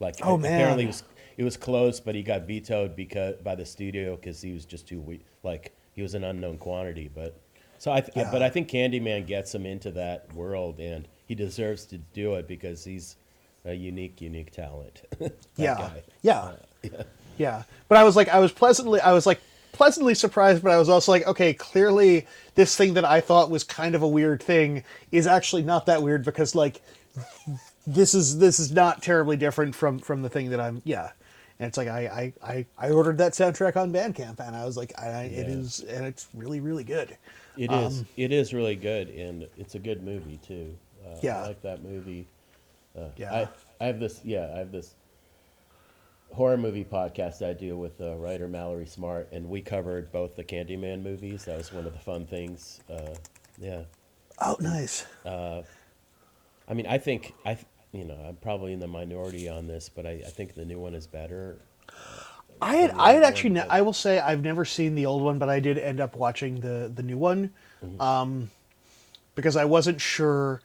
Speaker 2: Like
Speaker 3: Oh,
Speaker 2: a- apparently it was it was close, but he got vetoed because by the studio because he was just too weak. Like he was an unknown quantity, but. So I, th-
Speaker 3: Yeah.
Speaker 2: but I think Candyman gets him into that world, and he deserves to do it because he's a unique, unique talent. That
Speaker 3: yeah,
Speaker 2: guy.
Speaker 3: Uh, yeah, yeah. But I was like, I was pleasantly, I was like pleasantly surprised, but I was also like, okay, clearly this thing that I thought was kind of a weird thing is actually not that weird because like this is this is not terribly different from from the thing that I'm yeah. And it's like I I, I, I ordered that soundtrack on Bandcamp and I was like I,
Speaker 2: Yeah.
Speaker 3: is and it's really really good.
Speaker 2: It is. It is really good, and it's a good movie too. Uh,
Speaker 3: Yeah.
Speaker 2: I like that movie. Uh,
Speaker 3: Yeah.
Speaker 2: I, I have this. Yeah, I have this horror movie podcast I do with uh, writer Mallory Smart, and we covered both the Candyman movies. That was one of the fun things. Uh, yeah.
Speaker 3: Oh, nice.
Speaker 2: Uh, I mean, I think I. You know, I'm probably in the minority on this, but I, I think the new one is better.
Speaker 3: I had I had actually ne- I will say I've never seen the old one, but I did end up watching the the new one,
Speaker 2: Mm-hmm.
Speaker 3: um, because I wasn't sure,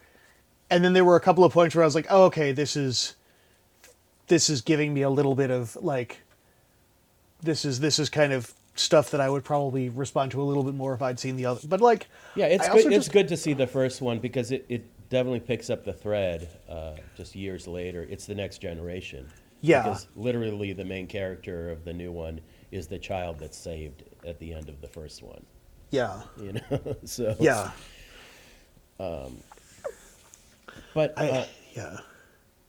Speaker 3: and then there were a couple of points where I was like, oh okay, this is, this is giving me a little bit of like, this is this is kind of stuff that I would probably respond to a little bit more if I'd seen the other, but like,
Speaker 2: Yeah, it's
Speaker 3: I
Speaker 2: good. It's
Speaker 3: just-
Speaker 2: good to see the first one because it, it definitely picks up the thread. Uh, just years later, it's the next generation.
Speaker 3: Yeah.
Speaker 2: Because literally, the main character of the new one is the child that's saved at the end of the first one.
Speaker 3: yeah,
Speaker 2: You know, so
Speaker 3: yeah, Um.
Speaker 2: But
Speaker 3: I,
Speaker 2: uh,
Speaker 3: yeah,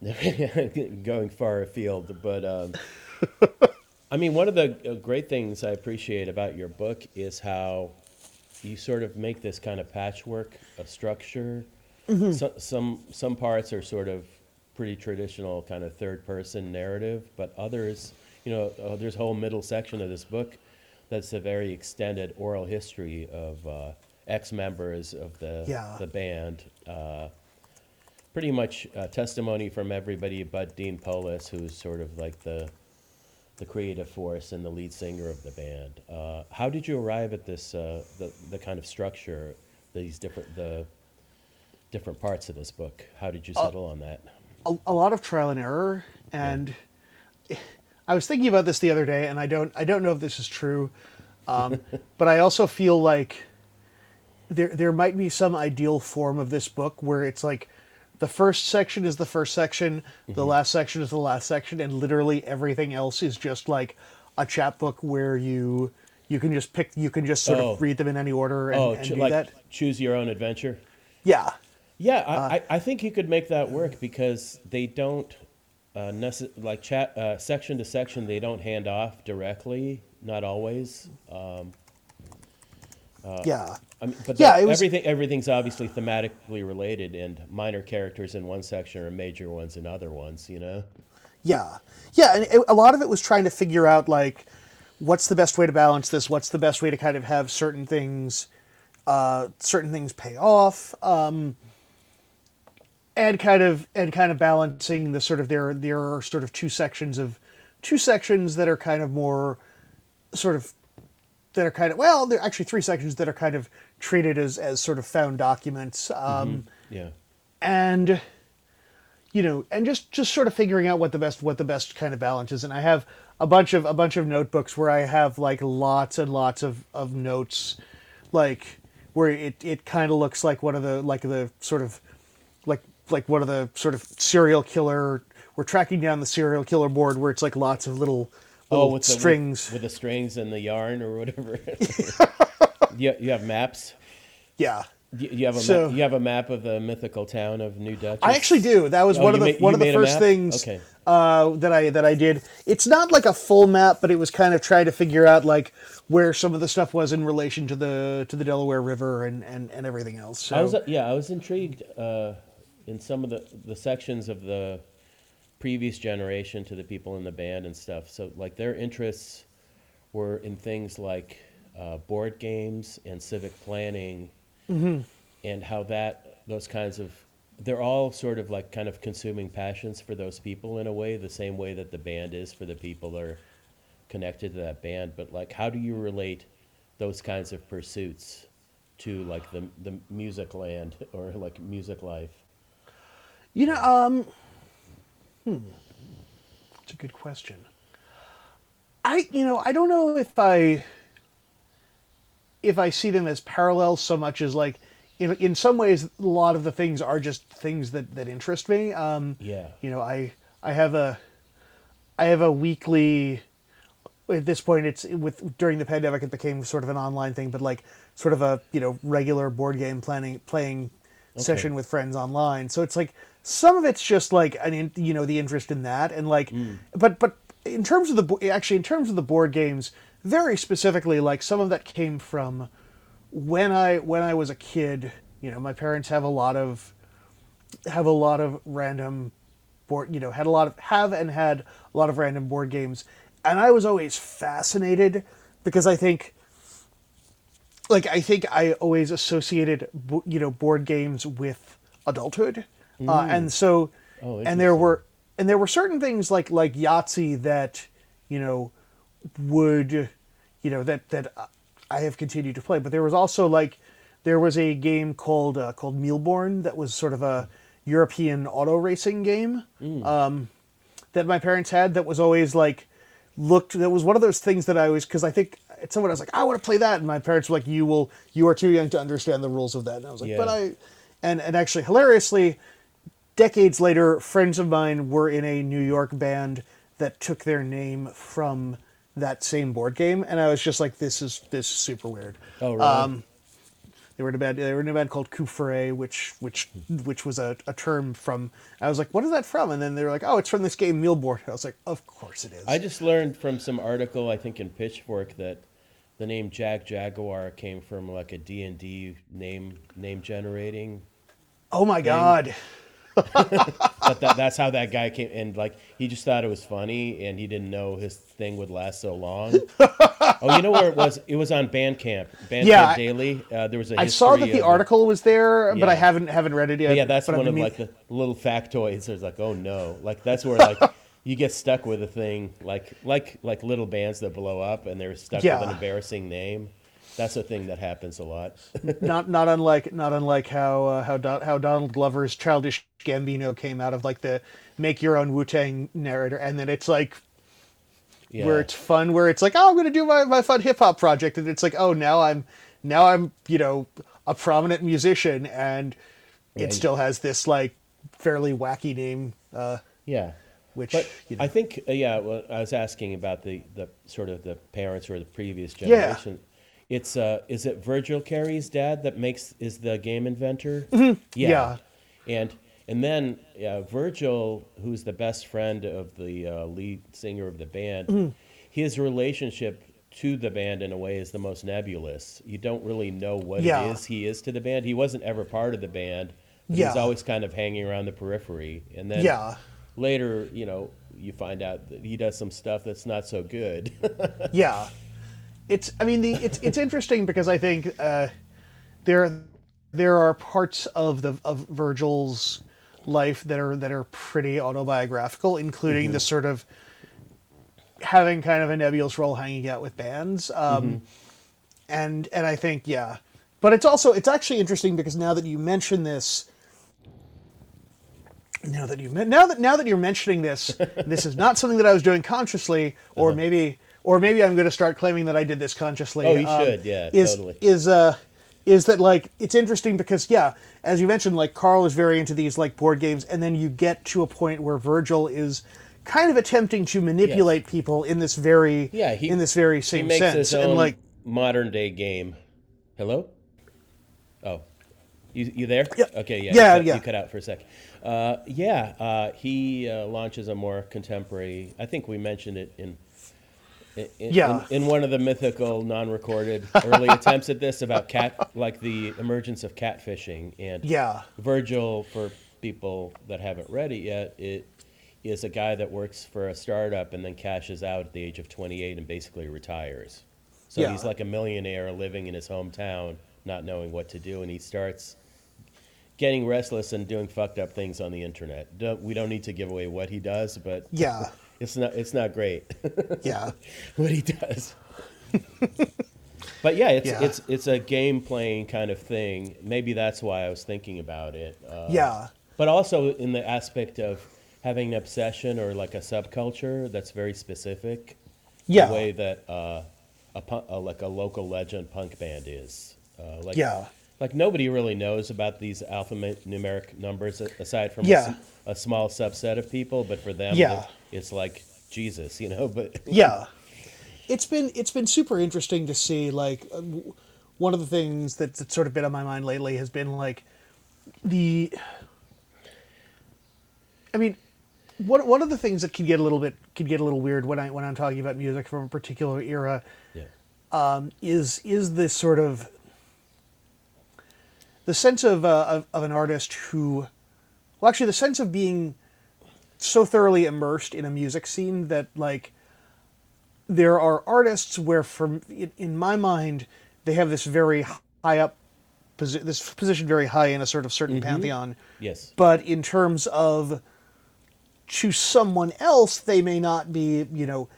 Speaker 2: going far afield, but um, I mean, one of the uh, great things I appreciate about your book is how you sort of make this kind of patchwork of structure. So, some some parts are sort of pretty traditional, kind of third person narrative, but others, you know, uh, there's a whole middle section of this book that's a very extended oral history of uh, ex members of the
Speaker 3: Yeah.
Speaker 2: the band. Uh, pretty much uh, testimony from everybody but Dean Polis, who's sort of like the the creative force and the lead singer of the band. Uh, how did you arrive at this uh, the the kind of structure, these different the different parts of this book? How did you settle on that?
Speaker 3: a, a lot of trial and error and i was thinking about this the other day and i don't i don't know if this is true um, but i also feel like there there might be some ideal form of this book where it's like the first section is the first section the last section is the last section and literally everything else is just like a chapbook where you you can just pick you can just sort
Speaker 2: Oh.
Speaker 3: of read them in any order and,
Speaker 2: oh,
Speaker 3: and do
Speaker 2: like
Speaker 3: that
Speaker 2: choose your own adventure.
Speaker 3: yeah
Speaker 2: Yeah, I,
Speaker 3: Uh,
Speaker 2: I, I think you could make that work because they don't uh, necess- like chat uh, section to section. They don't hand off directly, not always. Um,
Speaker 3: yeah
Speaker 2: I mean, but
Speaker 3: Yeah, it was-
Speaker 2: everything everything's obviously thematically related, and minor characters in one section are major ones in other ones. You know.
Speaker 3: Yeah, yeah, and it, a lot of it was trying to figure out like, what's the best way to balance this? What's the best way to kind of have certain things, uh, certain things pay off, um, and kind of and kind of balancing the sort of there there are sort of two sections of two sections that are kind of more sort of that are kind of well there are actually three sections that are kind of treated as as sort of found documents um,
Speaker 2: Yeah.
Speaker 3: and you know and just just sort of figuring out what the best what the best kind of balance is and i have a bunch of a bunch of notebooks where i have like lots and lots of of notes like where it it kind of looks like one of the like the sort of like one of the sort of serial killer we're tracking down the serial killer board where it's like lots of little little
Speaker 2: Oh, with the, with-
Speaker 3: strings
Speaker 2: with, the strings and the yarn or whatever. you, you have maps.
Speaker 3: yeah
Speaker 2: You, have a
Speaker 3: So-
Speaker 2: map, you have a map of the mythical town of New Dutch.
Speaker 3: I actually do. That was
Speaker 2: Oh,
Speaker 3: one of the one of the first things
Speaker 2: Okay.
Speaker 3: uh, that I that I did. It's not like a full map, but it was kind of trying to figure out like where some of the stuff was in relation to the to the Delaware River and and, and everything else. So
Speaker 2: I was yeah, I was intrigued uh, in some of the, the sections of the previous generation to the people in the band and stuff. So like their interests were in things like uh, board games and civic planning, and how that those kinds of they're all sort of like kind of consuming passions for those people in a way, the same way that the band is for the people that are connected to that band. But like, how do you relate those kinds of pursuits to like the the music land or like music life?
Speaker 3: You know, um, hmm, it's a good question. I you know I don't know if I if I see them as parallels so much as like in in some ways a lot of the things are just things that that interest me. Um,
Speaker 2: Yeah.
Speaker 3: you know i i have a i have a weekly at this point it's with during the pandemic it became sort of an online thing but like sort of a you know regular board game planning playing session with friends online so it's like some of it's just like an in, you know the interest in that and like hmm. but but in terms of the actually in terms of the board games very specifically like some of that came from when i when i was a kid you know my parents have a lot of have a lot of random board you know had a lot of have and had a lot of random board games. And i was always fascinated because i think like i think i always associated you know board games with adulthood uh, and so
Speaker 2: Oh,
Speaker 3: and there were and there were certain things like like yahtzee that you know would you know that that I have continued to play. But there was also like there was a game called uh, called Mille Bornes that was sort of a European auto racing game um, that my parents had that was always like looked that was one of those things that I always because I think at someone I was like I want to play that and my parents were like you will you are too young to understand the rules of that and I was like but I and and actually hilariously decades later, friends of mine were in a New York band that took their name from that same board game, and I was just like, "This is this is super weird."
Speaker 2: Oh, really?
Speaker 3: Um, they were in a band. They were in a band called Coup which which which was a, a term from. I was like, "What is that from?" And then they were like, "Oh, it's from this game Mille Bornes." I was like, "Of course it is."
Speaker 2: I just learned from some article I think in Pitchfork that the name Jack Jaguar came from like a D and D name name generating.
Speaker 3: oh my god!
Speaker 2: But that, that's how that guy came, and like he just thought it was funny, and he didn't know his thing would last so long. oh, you know where it was? It was on Bandcamp, Bandcamp
Speaker 3: Yeah,
Speaker 2: Daily. Uh, there was a
Speaker 3: I saw that the
Speaker 2: of
Speaker 3: article was there, but I haven't haven't read it yet.
Speaker 2: yeah, that's
Speaker 3: but I've
Speaker 2: one of like the little factoids. It's like, oh no, like that's where like you get stuck with a thing, like like like little bands that blow up and they're stuck with an embarrassing name. That's a thing that happens a lot.
Speaker 3: not not unlike not unlike how uh, how Don, how Donald Glover's Childish Gambino came out of like the make your own Wu Tang narrator, and then it's like
Speaker 2: Yeah.
Speaker 3: where it's fun, where it's like oh I'm gonna do my, my fun hip hop project, and it's like oh now I'm now I'm you know a prominent musician, and it
Speaker 2: and-
Speaker 3: still has this like fairly wacky name, uh,
Speaker 2: yeah.
Speaker 3: which
Speaker 2: But
Speaker 3: you know,
Speaker 2: I think, uh, yeah. Well, I was asking about the, the sort of the parents or the previous generation. Yeah. It's uh, is it Virgil Carey's dad that makes is the game inventor? Yeah.
Speaker 3: Mm-hmm. Yeah.
Speaker 2: And and then uh, Virgil, who's the best friend of the uh, lead singer of the band,
Speaker 3: Mm-hmm.
Speaker 2: his relationship to the band in a way is the most nebulous. You don't really know what
Speaker 3: Yeah.
Speaker 2: it is he is to the band. He wasn't ever part of the band. But He's always kind of hanging around the periphery, and then
Speaker 3: Yeah.
Speaker 2: later, you know, you find out that he does some stuff that's not so good.
Speaker 3: yeah it's i mean the it's it's interesting because i think uh there there are parts of the of virgil's life that are that are pretty autobiographical including the sort of having kind of a nebulous role hanging out with bands um and and i think yeah. But it's also it's actually interesting because now that you mention this now that you've now that now that you're mentioning this, this is not something that I was doing consciously, or maybe or maybe I'm going to start claiming that I did this consciously.
Speaker 2: Oh, you should, yeah,
Speaker 3: is,
Speaker 2: totally.
Speaker 3: Is uh is that like it's interesting because yeah, as you mentioned, like Carl is very into these like board games, and then you get to a point where Virgil is kind of attempting to manipulate people in this very
Speaker 2: yeah, he
Speaker 3: in this very same sense, and like
Speaker 2: modern day game. Hello. Oh, you you there?
Speaker 3: Yeah.
Speaker 2: Okay. Yeah.
Speaker 3: Yeah,
Speaker 2: You cut,
Speaker 3: yeah.
Speaker 2: You cut out for a sec. Uh, yeah. Uh, he uh, launches a more contemporary. I think we mentioned it in. In,
Speaker 3: Yeah.
Speaker 2: in, in one of the mythical, non-recorded early attempts at this about cat, like the emergence of catfishing, and
Speaker 3: yeah,
Speaker 2: Virgil, for people that haven't read it yet, it is a guy that works for a startup and then cashes out at the age of 28 and basically retires. So
Speaker 3: Yeah.
Speaker 2: he's like a millionaire living in his hometown, not knowing what to do, and he starts getting restless and doing fucked up things on the internet. Don't, we don't need to give away what he does, but
Speaker 3: yeah,
Speaker 2: it's not it's not great
Speaker 3: yeah,
Speaker 2: what he does. but yeah, it's
Speaker 3: Yeah.
Speaker 2: it's it's a game playing kind of thing. Maybe that's why I was thinking about it. Uh,
Speaker 3: yeah,
Speaker 2: but also in the aspect of having an obsession or like a subculture that's very specific.
Speaker 3: yeah,
Speaker 2: The way that uh, a, punk, uh, like a local legend punk band is. Uh, like,
Speaker 3: Yeah.
Speaker 2: Like nobody really knows about these alphanumeric numbers aside from a
Speaker 3: Yeah.
Speaker 2: s- a, small subset of people. But for them,
Speaker 3: Yeah.
Speaker 2: It's like Jesus, you know. But
Speaker 3: yeah it's been it's been super interesting to see like uh, one of the things that's, that's sort of been on my mind lately has been like the i mean one, one of the things that can get a little bit can get a little weird when i when i'm talking about music from a particular era
Speaker 2: yeah,
Speaker 3: um, is is this sort of the sense of, uh, of of an artist who, well, actually, the sense of being so thoroughly immersed in a music scene that like there are artists where, from in, in my mind, they have this very high up, posi- this position very high in a sort of certain mm-hmm. pantheon,
Speaker 2: yes,
Speaker 3: but in terms of to someone else, they may not be, you know,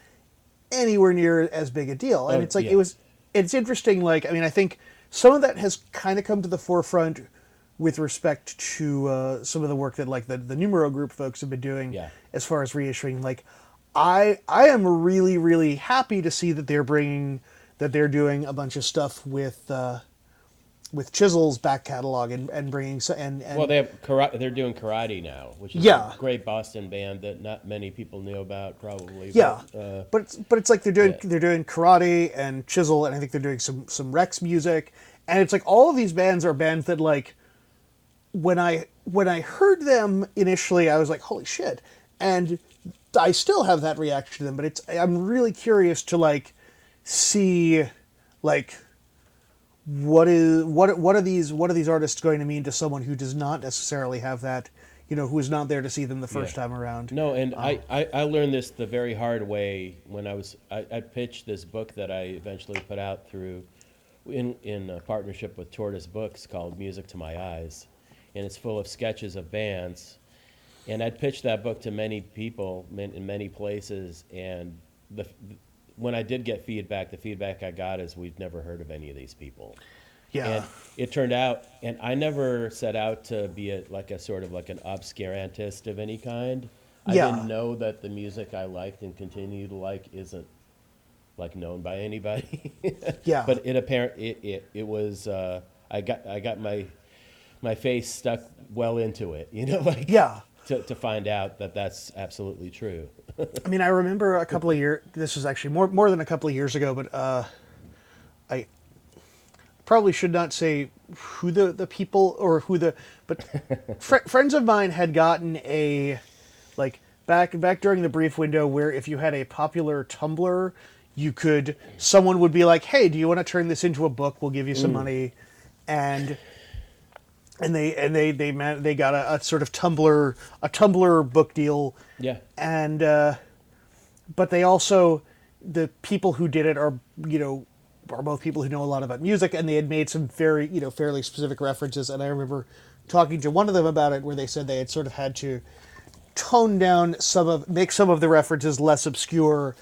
Speaker 3: anywhere near as big a deal. And
Speaker 2: Oh,
Speaker 3: it's like
Speaker 2: yeah.
Speaker 3: it was. It's interesting. Like I mean, I think some of that has kind of come to the forefront with respect to uh, some of the work that like the the Numero Group folks have been doing
Speaker 2: Yeah.
Speaker 3: as far as reissuing. Like, I I am really really happy to see that they're bringing that they're doing a bunch of stuff with. Uh, with Chisel's back catalog and, and bringing so and, and
Speaker 2: Well, they have karate, they're doing karate now, which is
Speaker 3: Yeah.
Speaker 2: a great Boston band that not many people knew about, probably.
Speaker 3: Yeah,
Speaker 2: but, uh,
Speaker 3: but it's, but it's like they're doing
Speaker 2: Yeah.
Speaker 3: they're doing karate and chisel, and I think they're doing some some Rex music, and it's like all of these bands are bands that like when I when I heard them initially, I was like, holy shit, and I still have that reaction to them. But it's I'm really curious to like see like what is what what are these what are these artists going to mean to someone who does not necessarily have that you know who is not there to see them the first
Speaker 2: Yeah.
Speaker 3: time around.
Speaker 2: No, and
Speaker 3: Oh.
Speaker 2: I, I, I learned this the very hard way when I was I, I pitched this book that I eventually put out through in in a partnership with Tortoise Books called Music to My Eyes, and it's full of sketches of bands, and I'd pitched that book to many people in many places, and the when I did get feedback, the feedback I got is we've never heard of any of these people.
Speaker 3: Yeah.
Speaker 2: And it turned out, and I never set out to be a, like a sort of like an obscurantist of any kind. I
Speaker 3: Yeah.
Speaker 2: didn't know that the music I liked and continue to like isn't like known by anybody.
Speaker 3: Yeah.
Speaker 2: But it apparent it, it, it was uh, I got I got my my face stuck well into it, you know, like
Speaker 3: Yeah.
Speaker 2: to, to find out that that's absolutely true.
Speaker 3: I mean, I remember a couple of years. This was actually more more than a couple of years ago, but uh, I probably should not say who the the people or who the but fr- friends of mine had gotten a like back back during the brief window where if you had a popular Tumblr, you could someone would be like, "Hey, do you want to turn this into a book? We'll give you some money," and and they and they they man, they got a, a sort of Tumblr a Tumblr book deal
Speaker 2: Yeah.
Speaker 3: and uh, but they also the people who did it are you know are both people who know a lot about music and they had made some very you know fairly specific references and i remember talking to one of them about it where they said they had sort of had to tone down some of make some of the references less obscure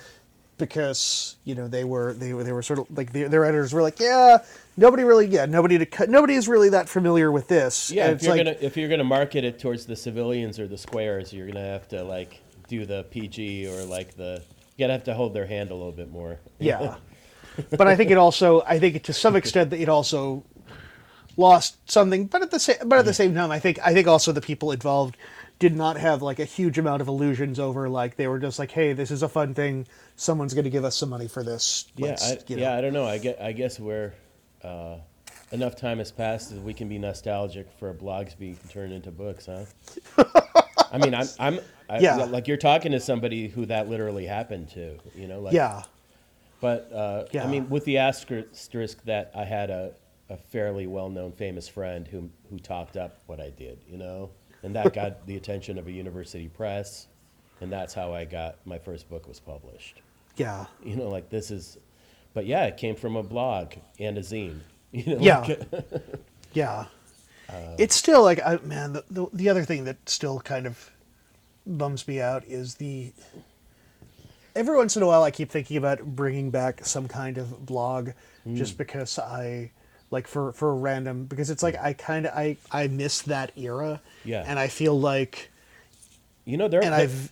Speaker 3: because you know they were they were they were sort of like their, their editors were like yeah nobody really yeah nobody to cut nobody is really that familiar with this
Speaker 2: Yeah, if you're
Speaker 3: like
Speaker 2: gonna if you're gonna market it towards the civilians or the squares, you're gonna have to like do the PG or like the you gotta have to hold their hand a little bit more.
Speaker 3: Yeah. but I think it also I think to some extent that it also lost something, but at the same but at the same time I think I think also the people involved did not have like a huge amount of illusions over like they were just like, hey, this is a fun thing. Someone's going to give us some money for this.
Speaker 2: Yeah,
Speaker 3: Let's,
Speaker 2: I,
Speaker 3: you know.
Speaker 2: yeah, I don't know. I get I guess where uh, enough time has passed that we can be nostalgic for blogs being turned into books, huh? I mean, I'm I'm I,
Speaker 3: Yeah.
Speaker 2: like you're talking to somebody who that literally happened to, you know, like
Speaker 3: yeah.
Speaker 2: But uh,
Speaker 3: Yeah.
Speaker 2: I mean, with the asterisk that I had a, a fairly well-known, famous friend who who talked up what I did, you know, and that got the attention of a university press, and that's how I got my first book was published.
Speaker 3: Yeah.
Speaker 2: You know, like this is, but yeah, it came from a blog and a zine. You know,
Speaker 3: Yeah.
Speaker 2: like,
Speaker 3: Yeah.
Speaker 2: Uh,
Speaker 3: it's still like I man the, the the other thing that still kind of bums me out is the every once in a while I keep thinking about bringing back some kind of blog
Speaker 2: Mm.
Speaker 3: just because I like for for a random because it's like I kind of I I miss that era
Speaker 2: Yeah.
Speaker 3: and I feel like
Speaker 2: you know, there.
Speaker 3: and
Speaker 2: there-
Speaker 3: I've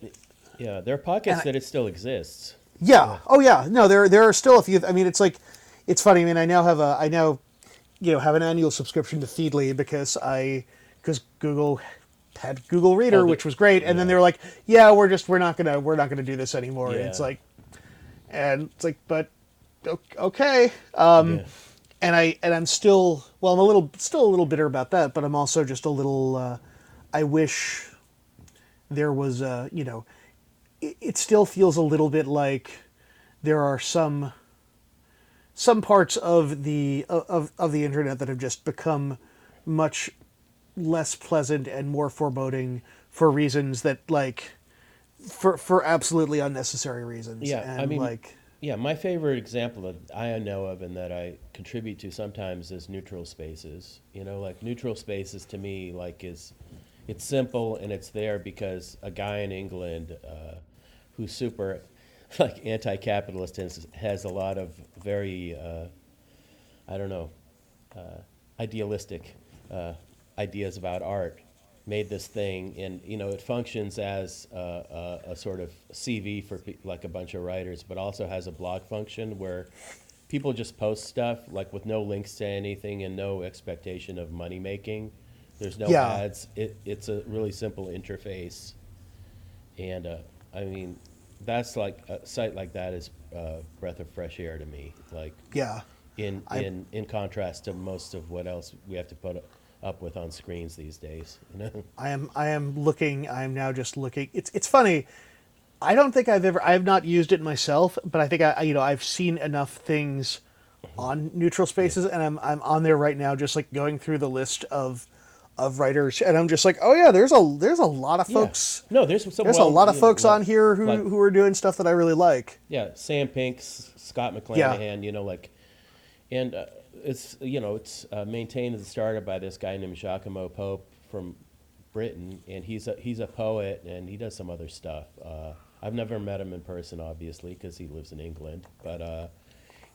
Speaker 2: yeah, there are pockets
Speaker 3: and I-
Speaker 2: that it still exists.
Speaker 3: Yeah. Oh yeah. No, there there are still a few. I mean, it's like, it's funny. I mean, I now have a I now, you know, have an annual subscription to Feedly because I because Google had Google Reader, which was great, and then they were like, yeah, we're just we're not gonna we're not gonna do this anymore. And it's like, and it's like, but okay. Um,
Speaker 2: Yeah.
Speaker 3: and I and I'm still well, I'm a little still a little bitter about that, but I'm also just a little. Uh, I wish there was a you know, it, still feels a little bit like there are some some parts of the of of the internet that have just become much less pleasant and more foreboding for reasons that like for for absolutely unnecessary reasons.
Speaker 2: Yeah,
Speaker 3: and
Speaker 2: I mean,
Speaker 3: like
Speaker 2: Yeah, my favorite example that I know of and that I contribute to sometimes is neutral spaces. You know, like neutral spaces to me, like is it's simple and it's there because a guy in England uh, who's super like anti-capitalist has, has a lot of very uh, I don't know uh, idealistic uh, ideas about art. Made this thing and you know it functions as a, a, a sort of cv for pe- like a bunch of writers but also has a blog function where people just post stuff like with no links to anything and no expectation of money making there's no
Speaker 3: Yeah.
Speaker 2: ads. It, it's a really simple interface. And uh, i mean that's like a site like that is uh, breath of fresh air to me. Like
Speaker 3: yeah.
Speaker 2: in
Speaker 3: I-
Speaker 2: in in contrast to most of what else we have to put up with on screens these days. You know,
Speaker 3: I am I am looking I am now just looking. It's it's funny. I don't think I've ever I have not used it myself but I think I I- you know I've seen enough things on neutral spaces and I'm I'm on there right now just like going through the list of of writers, and I'm just like, oh yeah, there's a there's a lot of
Speaker 2: Yeah.
Speaker 3: folks.
Speaker 2: No, there's some.
Speaker 3: There's
Speaker 2: well,
Speaker 3: a lot of
Speaker 2: know,
Speaker 3: folks
Speaker 2: like-
Speaker 3: on here who
Speaker 2: like-
Speaker 3: who are doing stuff that I really like.
Speaker 2: Yeah, Sam Pinks, Scott McClanahan, you know, like, and uh, it's you know it's uh, maintained and started by this guy named Giacomo Pope from Britain, and he's a he's a poet and he does some other stuff. Uh, I've never met him in person, obviously, because he lives in England, but uh,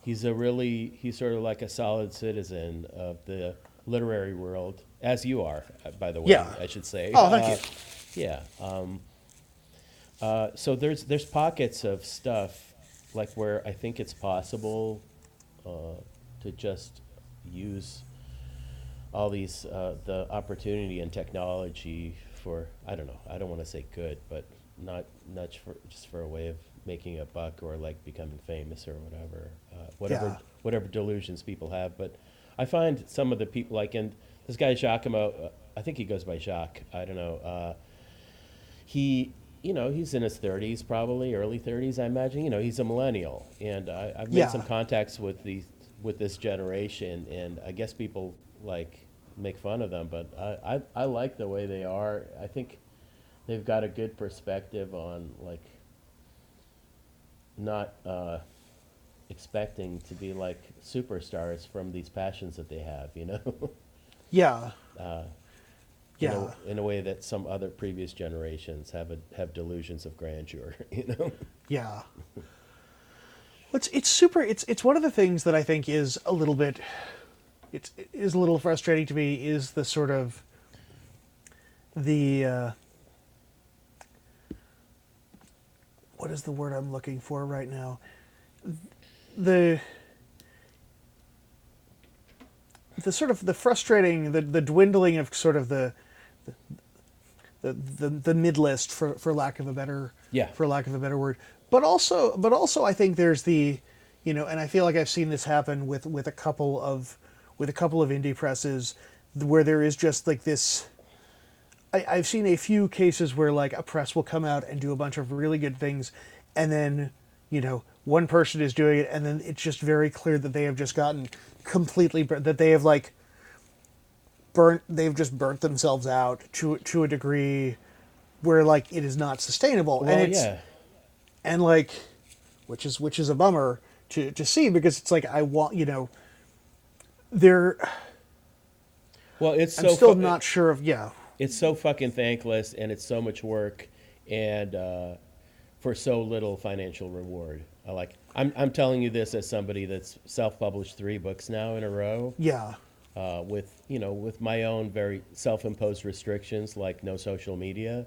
Speaker 2: he's a really he's sort of like a solid citizen of the literary world, as you are, uh, by the way.
Speaker 3: Yeah.
Speaker 2: I should say.
Speaker 3: Oh, thank
Speaker 2: Uh,
Speaker 3: you.
Speaker 2: Yeah. Um, uh, so there's there's pockets of stuff like where I think it's possible uh, to just use all these uh, the opportunity and technology for I don't know I don't want to say good but not not for just for a way of making a buck or like becoming famous or whatever uh, whatever
Speaker 3: Yeah.
Speaker 2: whatever delusions people have but I find some of the people like and this guy Giacomo I think he goes by Jacques I don't know. Uh, he you know he's in his 30s probably early 30s i imagine. You know he's a millennial. And I, i've made
Speaker 3: Yeah.
Speaker 2: some contacts with the with this generation and i guess people like make fun of them but I, I i like the way they are. I think they've got a good perspective on like not uh expecting to be like superstars from these passions that they have you know
Speaker 3: Yeah,
Speaker 2: uh,
Speaker 3: yeah,
Speaker 2: in, a, in a way that some other previous generations have a, have delusions of grandeur. You know,
Speaker 3: yeah. It's it's super. It's it's one of the things that I think is a little bit. It's it is a little frustrating to me. Is the sort of the uh, what is the word I'm looking for right now? The the sort of the frustrating, the the dwindling of sort of the the the, the mid list for for lack of a better
Speaker 2: Yeah.
Speaker 3: for lack of a better word. But also but also I think there's the you know, and I feel like I've seen this happen with with a couple of with a couple of indie presses where there is just like this I, I've seen a few cases where like a press will come out and do a bunch of really good things, and then you know one person is doing it, and then it's just very clear that they have just gotten completely bur- that they have like burnt they've just burnt themselves out to to a degree where like it is not sustainable,
Speaker 2: well,
Speaker 3: and it's
Speaker 2: yeah,
Speaker 3: and like which is which is a bummer to to see because it's like I want you know they're
Speaker 2: well, it's
Speaker 3: I'm
Speaker 2: so
Speaker 3: still
Speaker 2: fu-
Speaker 3: not sure of yeah
Speaker 2: It's so fucking thankless, and it's so much work, and uh, for so little financial reward. I like. I'm I'm telling you this as somebody that's self-published three books now in a row.
Speaker 3: yeah
Speaker 2: uh, with you know with my own very self-imposed restrictions like no social media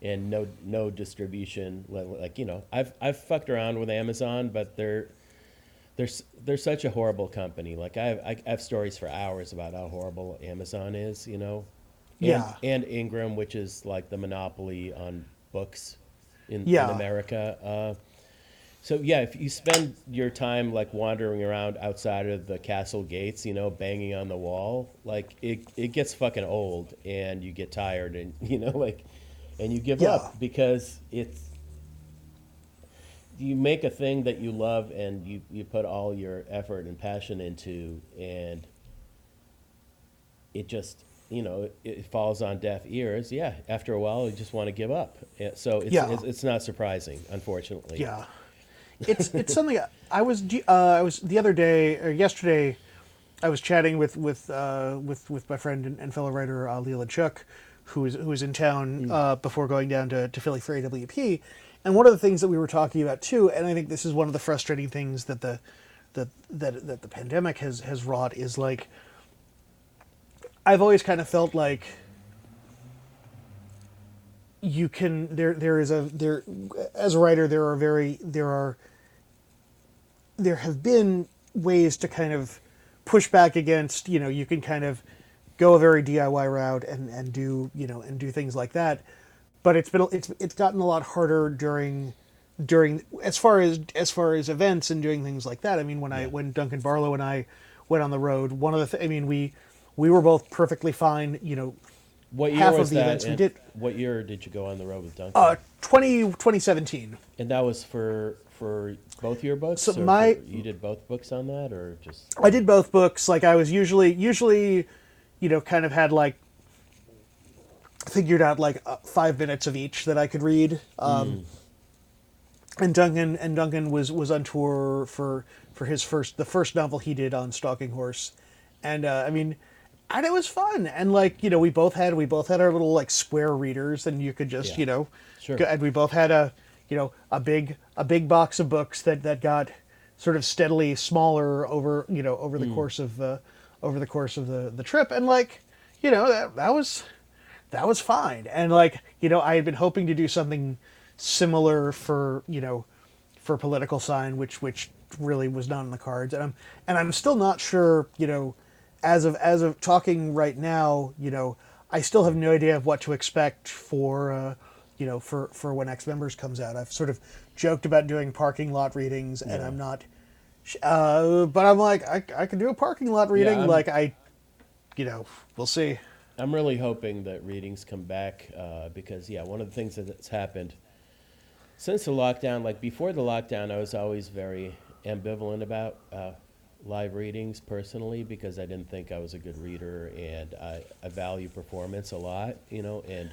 Speaker 2: and no no distribution li- like you know I've I've fucked around with Amazon but they're they're s- they're such a horrible company like I have, I have stories for hours about how horrible Amazon is you know and,
Speaker 3: Yeah.
Speaker 2: and Ingram which is like the monopoly on books in,
Speaker 3: Yeah.
Speaker 2: in America uh, so yeah, if you spend your time like wandering around outside of the castle gates, you know, banging on the wall, like it it gets fucking old and you get tired and you know like and you give
Speaker 3: Yeah.
Speaker 2: up because it's you make a thing that you love and you you put all your effort and passion into and it just you know it, it falls on deaf ears yeah after a while you just want to give up so it's,
Speaker 3: Yeah.
Speaker 2: it's it's not surprising unfortunately
Speaker 3: Yeah, it's it's something I was uh, I was the other day or yesterday, I was chatting with with uh, with with my friend and, and fellow writer uh, Leela Chuk, who was in town uh, before going down to, to Philly for AWP, and one of the things that we were talking about too, and I think this is one of the frustrating things that the that that that the pandemic has has wrought is like. I've always kind of felt like you can there there is a there as a writer there are very there are there have been ways to kind of push back against you know you can kind of go a very DIY route and and do you know and do things like that but it's been it's it's gotten a lot harder during during as far as as far as events and doing things like that I mean when I when Duncan Barlow and I went on the road one of the th- I mean we we were both perfectly fine you know
Speaker 2: What year
Speaker 3: half of
Speaker 2: was
Speaker 3: the
Speaker 2: that?
Speaker 3: events we did-
Speaker 2: What year did you go on the road with Duncan?
Speaker 3: uh 20 2017
Speaker 2: and that was for for both your books.
Speaker 3: So my-
Speaker 2: you did both books on that, or just
Speaker 3: I did both books. Like I was usually usually, you know, kind of had like figured out like uh, five minutes of each that I could read. Um, And Duncan and Duncan was was on tour for for his first the first novel he did on Stalking Horse, and uh, I mean, and it was fun. And like you know, we both had we both had our little like square readers, and you could just
Speaker 2: Yeah.
Speaker 3: you know,
Speaker 2: Sure.
Speaker 3: and we both had a you know a big a big box of books that that got sort of steadily smaller over you know over the course of uh, over the course of the the trip, and like you know that that was that was fine. And like, you know, I had been hoping to do something similar for, you know, for political sign, which which really was not in the cards. And I'm and I'm still not sure, you know, as of as of talking right now, you know, I still have no idea of what to expect for uh, you know, for for when Ex Members comes out. I've sort of joked about doing parking lot readings and I'm not uh, but I'm like I, I could do a parking lot reading
Speaker 2: I'm-
Speaker 3: like I you know, we'll see.
Speaker 2: I'm really hoping that readings come back uh, because, yeah, one of the things that's happened since the lockdown, like before the lockdown, I was always very ambivalent about uh, live readings personally because I didn't think I was a good reader and I, I value performance a lot, you know, and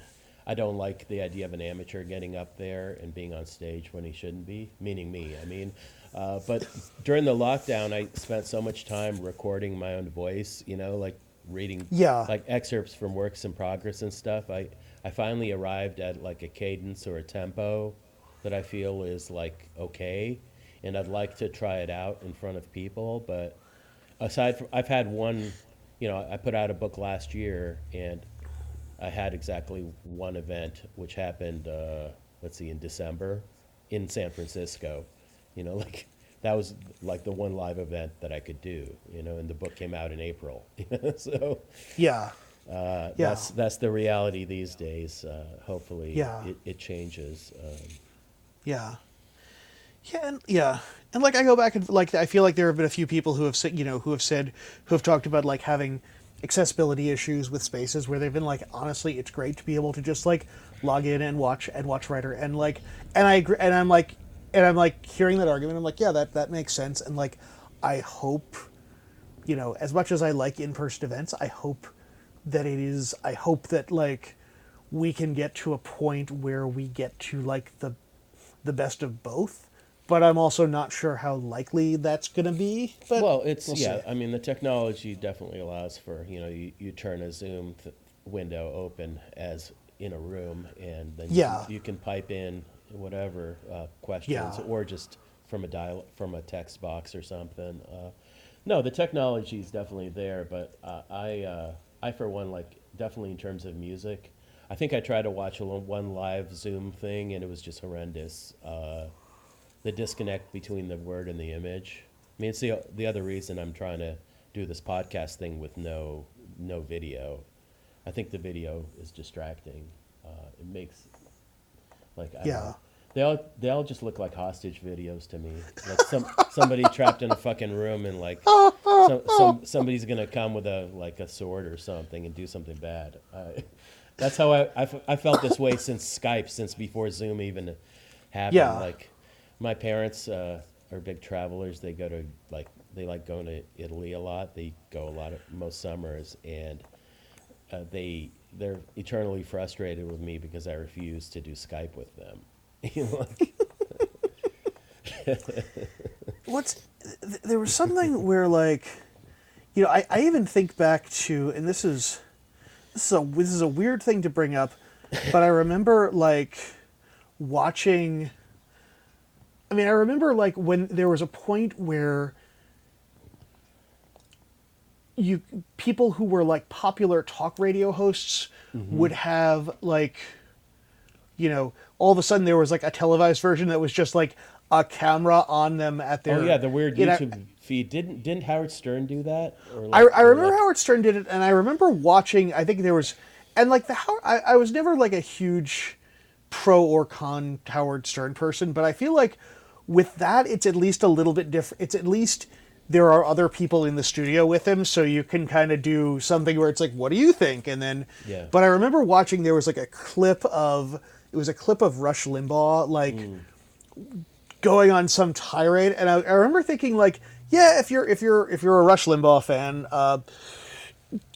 Speaker 2: I don't like the idea of an amateur getting up there and being on stage when he shouldn't be, meaning me. I mean, uh, but during the lockdown, I spent so much time recording my own voice, you know, like reading
Speaker 3: Yeah.
Speaker 2: like excerpts from works in progress and stuff. I, I finally arrived at like a cadence or a tempo that I feel is like okay, and I'd like to try it out in front of people. But aside from, I've had one, you know, I put out a book last year, and I had exactly one event, which happened, uh, let's see, in December, in San Francisco. You know, like that was like the one live event that I could do. You know, and the book came out in April. so
Speaker 3: Yeah.
Speaker 2: uh,
Speaker 3: Yeah.
Speaker 2: that's that's the reality these days. Uh, hopefully,
Speaker 3: Yeah.
Speaker 2: it, it changes. Um,
Speaker 3: Yeah. Yeah, and yeah, and like I go back and like I feel like there have been a few people who have said, you know, who have said, who have talked about like having accessibility issues with spaces where they've been like, honestly, it's great to be able to just like log in and watch and watch writer and like, and I agree, and I'm like, and I'm like hearing that argument, I'm like, yeah, that that makes sense, and like, I hope, you know, as much as I like in-person events, I hope that it is, I hope that like we can get to a point where we get to like the the best of both. But I'm also not sure how likely that's going to be. But
Speaker 2: well, it's
Speaker 3: we'll
Speaker 2: yeah.
Speaker 3: see.
Speaker 2: I mean, the technology definitely allows for you know you, you turn a Zoom th- window open as in a room, and then you,
Speaker 3: Yeah.
Speaker 2: can, you can pipe in whatever uh, questions
Speaker 3: Yeah.
Speaker 2: or just from a dial from a text box or something. Uh, no, the technology is definitely there, but uh, I uh, I for one like definitely in terms of music. I think I tried to watch a one live Zoom thing, and it was just horrendous. The disconnect between the word and the image. I mean, it's the the other reason I'm trying to do this podcast thing with no no video. I think the video is distracting. Uh, it makes like I
Speaker 3: Yeah.
Speaker 2: They all they all just look like hostage videos to me. Like some somebody trapped in a fucking room and like some, some somebody's gonna come with a like a sword or something and do something bad. Uh, that's how I, I, f- I felt this way since Skype, since before Zoom even happened.
Speaker 3: Yeah.
Speaker 2: Like my parents uh, are big travelers. They go to like they like going to Italy a lot. They go a lot of most summers, and uh, they they're eternally frustrated with me because I refuse to do Skype with them.
Speaker 3: What's th- there was something where like, you know, I, I even think back to, and this is this is a this is a weird thing to bring up, but I remember like watching. I mean, I remember like when there was a point where you people who were like popular talk radio hosts mm-hmm. would have like you know all of a sudden there was like a televised version that was just like a camera on them at their
Speaker 2: oh yeah, the weird
Speaker 3: you know,
Speaker 2: YouTube feed. Didn't didn't Howard Stern do that? Or
Speaker 3: I,
Speaker 2: like-
Speaker 3: I
Speaker 2: or
Speaker 3: remember
Speaker 2: like-
Speaker 3: Howard Stern did it, and I remember watching. I think there was, and like the how I, I was never like a huge pro or con Howard Stern person, but I feel like with that, it's at least a little bit different. It's at least there are other people in the studio with him, so you can kind of do something where it's like, "What do you think?" And then,
Speaker 2: Yeah.
Speaker 3: But I remember watching. There was like a clip of it was a clip of Rush Limbaugh, like going on some tirade, and I, I remember thinking like, yeah, if you're if you're if you're a Rush Limbaugh fan, uh,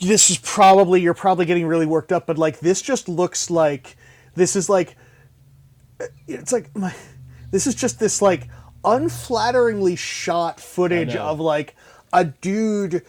Speaker 3: this is probably you're probably getting really worked up, but like this just looks like this is like it's like my this is just this like unflatteringly shot footage of like a dude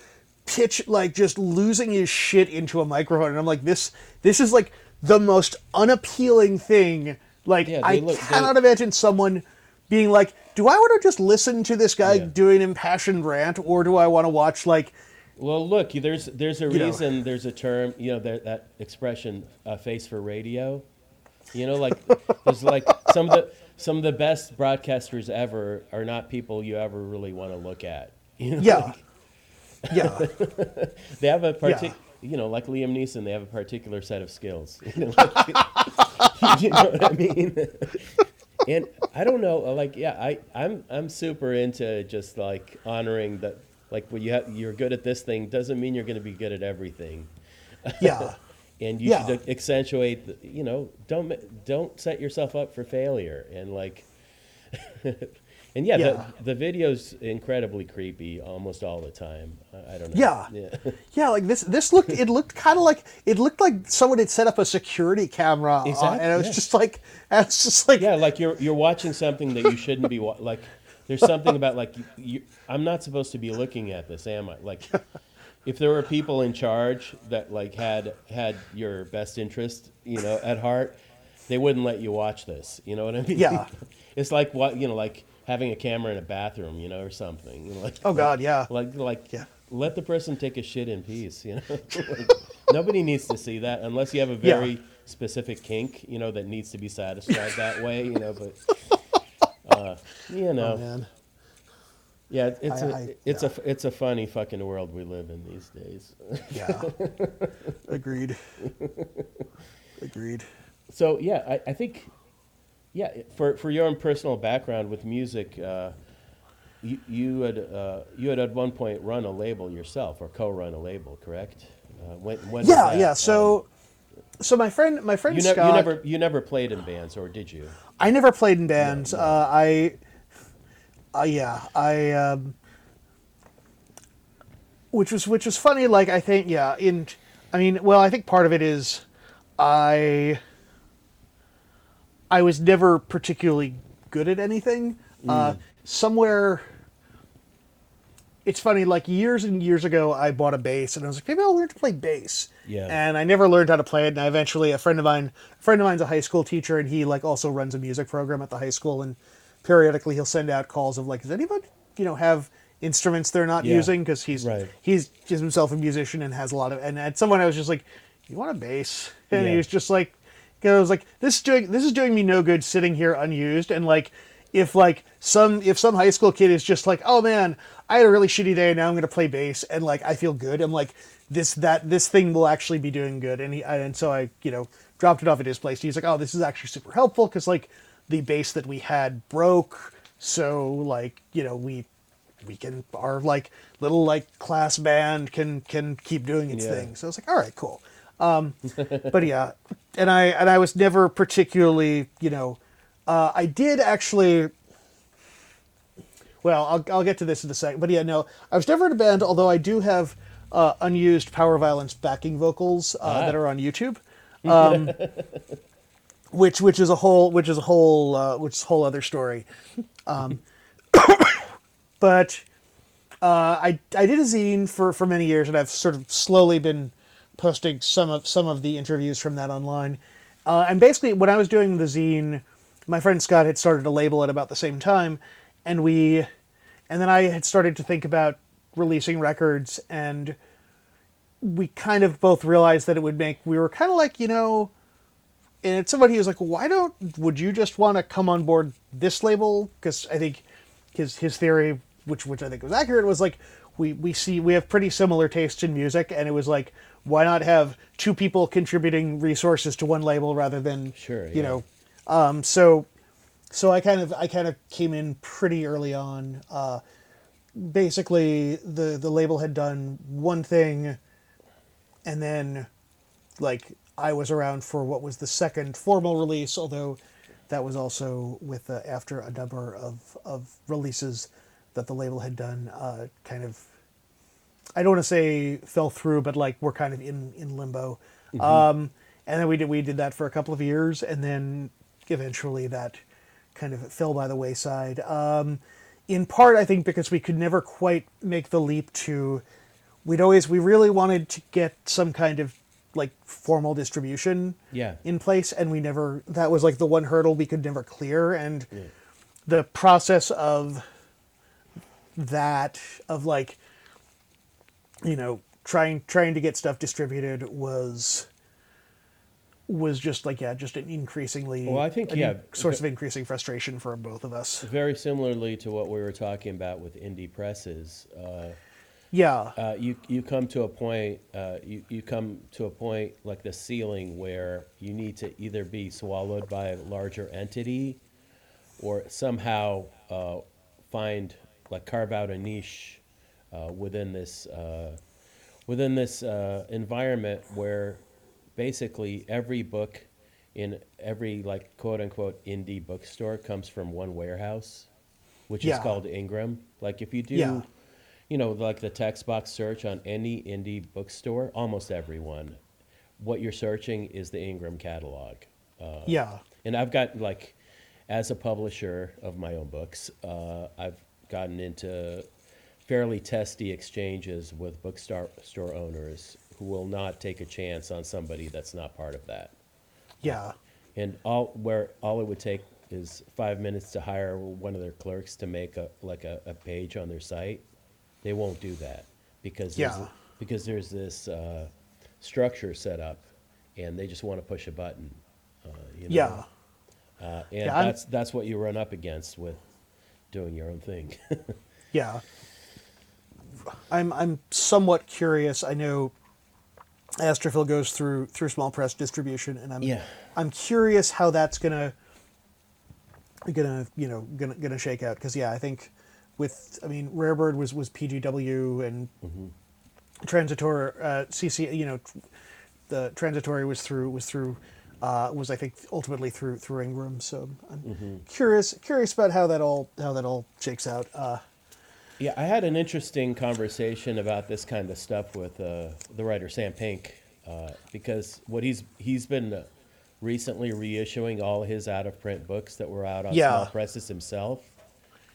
Speaker 3: pitch like just losing his shit into a microphone and I'm like this this is like the most unappealing thing like
Speaker 2: Yeah,
Speaker 3: I
Speaker 2: they look- they-
Speaker 3: cannot imagine someone being like do I want to just listen to this guy
Speaker 2: Yeah.
Speaker 3: doing impassioned rant or do I want to watch like
Speaker 2: Well, look, there's there's a
Speaker 3: You know.
Speaker 2: reason there's a term, you know, that, that expression, uh, "face for radio." You know, like there's like some of the some of the best broadcasters ever are not people you ever really want to look at. You know,
Speaker 3: yeah
Speaker 2: like,
Speaker 3: yeah
Speaker 2: they have a particular,
Speaker 3: Yeah.
Speaker 2: you know, like Liam Neeson, they have a particular set of skills. You know, like- you know what I mean? and I don't know, like, yeah, I, I'm, I'm super into just like honoring that, like, when you have, you're good at this thing doesn't mean you're going to be good at everything.
Speaker 3: yeah
Speaker 2: And you
Speaker 3: Yeah.
Speaker 2: should accentuate, the, you know, don't, don't set yourself up for failure. And like, and yeah,
Speaker 3: Yeah.
Speaker 2: The, the video's incredibly creepy almost all the time. I, don't know.
Speaker 3: Yeah.
Speaker 2: Yeah.
Speaker 3: Yeah, like this. This looked. It looked kind of like it looked like someone had set up a security camera,
Speaker 2: Exactly,
Speaker 3: and it was
Speaker 2: yeah.
Speaker 3: just like, and it's just like,
Speaker 2: Yeah, like you're you're watching something that you shouldn't be wa- like. There's something about like you, you, I'm not supposed to be looking at this, am I? Like, if there were people in charge that like had had your best interest, you know, at heart, they wouldn't let you watch this. You know what I mean?
Speaker 3: Yeah.
Speaker 2: it's like what you know, like having a camera in a bathroom, you know, or something. Like
Speaker 3: oh god, yeah,
Speaker 2: like like
Speaker 3: Yeah.
Speaker 2: let the person take a shit in peace you know Like, nobody needs to see that unless you have a
Speaker 3: Yeah.
Speaker 2: very specific kink you know that needs to be satisfied that way you know but uh, you know
Speaker 3: oh,
Speaker 2: yeah it's
Speaker 3: I-
Speaker 2: a
Speaker 3: I-
Speaker 2: it's a it's a funny fucking world we live in these days
Speaker 3: yeah, agreed, agreed.
Speaker 2: so yeah I, I think yeah for for your own personal background with music uh, you, you had uh, you had at one point run a label yourself or co-run a label correct uh, when, when was
Speaker 3: Yeah,
Speaker 2: that?
Speaker 3: yeah.
Speaker 2: Um,
Speaker 3: So, so my friend, my friend
Speaker 2: You, nev-
Speaker 3: Scott,
Speaker 2: you never you never played in bands, or did you?
Speaker 3: I never played in bands. Uh, I, uh, yeah, I, um, which was which was funny. Like I think, yeah, in, I mean, well, I think part of it is, I, I was never particularly good at anything. Uh,
Speaker 2: Mm.
Speaker 3: somewhere. It's funny, like years and years ago, I bought a bass, and I was like, maybe I'll learn to play bass.
Speaker 2: Yeah.
Speaker 3: And I never learned how to play it. And I eventually, a friend of mine, a friend of mine's a high school teacher, and he like also runs a music program at the high school. And periodically, he'll send out calls of like, does anybody, you know, have instruments they're not
Speaker 2: Yeah.
Speaker 3: using? Because he's
Speaker 2: Right.
Speaker 3: he's just himself a musician and has a lot of. And at someone, I was just like, you want a bass? And he was just like, you know, I was like, this is doing this is doing me no good sitting here unused. And like, if like some if some high school kid is just like, oh man, I had a really shitty day, and now I'm gonna play bass, and like I feel good. I'm like, this that this thing will actually be doing good. And he and so I you know dropped it off at his place. He's like, oh, this is actually super helpful because like the bass that we had broke, so like you know we we can our like little like class band can can keep doing its
Speaker 2: Yeah.
Speaker 3: thing. So I was like, all right, cool. Um, but yeah, and I and I was never particularly, you know, uh, I did actually. Well, I'll I'll get to this in a second. But yeah, no, I was never in a band. Although I do have uh, unused Power Violence backing vocals uh,
Speaker 2: Ah.
Speaker 3: that are on YouTube. Um, which which is a whole which is a whole uh, which is a whole other story. Um, but uh, I I did a zine for for many years, and I've sort of slowly been posting some of some of the interviews from that online. Uh, and basically, when I was doing the zine, my friend Scott had started a label at about the same time, and we, and then I had started to think about releasing records, and we kind of both realized that it would make we were kind of like you know and it's somebody who's like, why don't would you just want to come on board this label? Because I think his his theory, which which I think was accurate, was like we we see we have pretty similar tastes in music, and it was like why not have two people contributing resources to one label rather than
Speaker 2: Sure,
Speaker 3: you
Speaker 2: yeah.
Speaker 3: know, um, so so I kind of I kind of came in pretty early on. Uh, basically, the the label had done one thing, and then like I was around for what was the second formal release, although that was also with uh, after a number of of releases that the label had done, uh, kind of I don't want to say fell through, but like we're kind of in in limbo. Um, and then we did we did that for a couple of years, and then eventually that kind of fell by the wayside. Um, in part, I think because we could never quite make the leap to. We'd always we really wanted to get some kind of like formal distribution
Speaker 2: Yeah.
Speaker 3: in place, and we never. That was like the one hurdle we could never clear, and the process of that of like you know trying trying to get stuff distributed was was just like yeah just an increasingly
Speaker 2: Well, I think, yeah,
Speaker 3: source of increasing frustration for both of us
Speaker 2: Very similarly to what we were talking about with indie presses. Uh,
Speaker 3: yeah
Speaker 2: uh, you you come to a point uh, you you come to a point like the ceiling where you need to either be swallowed by a larger entity or somehow uh, find like carve out a niche uh, within this uh, within this uh, environment where basically every book in every like quote unquote indie bookstore comes from one warehouse which
Speaker 3: Yeah.
Speaker 2: is called Ingram like if you do
Speaker 3: Yeah.
Speaker 2: You know, like the text box search on any indie bookstore, almost everyone, what you're searching is the Ingram catalog. Uh,
Speaker 3: yeah
Speaker 2: and I've got like, as a publisher of my own books, uh, I've gotten into fairly testy exchanges with bookstore store owners who will not take a chance on somebody that's not part of that.
Speaker 3: yeah
Speaker 2: And all where all it would take is five minutes to hire one of their clerks to make a like a, a page on their site. They won't do that because there's,
Speaker 3: Yeah.
Speaker 2: because there's this uh, structure set up, and they just want to push a button. Uh, you know?
Speaker 3: yeah
Speaker 2: Uh, and
Speaker 3: Yeah, I'm-
Speaker 2: that's that's what you run up against with doing your own thing.
Speaker 3: yeah i'm i'm somewhat curious i know astrophil goes through through small press distribution and i'm
Speaker 2: Yeah.
Speaker 3: i'm curious how that's gonna gonna you know gonna gonna shake out because yeah i think with i mean rarebird was was pgw and Transitory uh cc you know the transitory was through was through uh was i think ultimately through through ingram. So i'm curious curious about how that all how that all shakes out. Uh
Speaker 2: Yeah, I had an interesting conversation about this kind of stuff with uh, the writer Sam Pink uh, because what he's he's been uh, recently reissuing all his out of print books that were out on
Speaker 3: Yeah.
Speaker 2: small presses himself,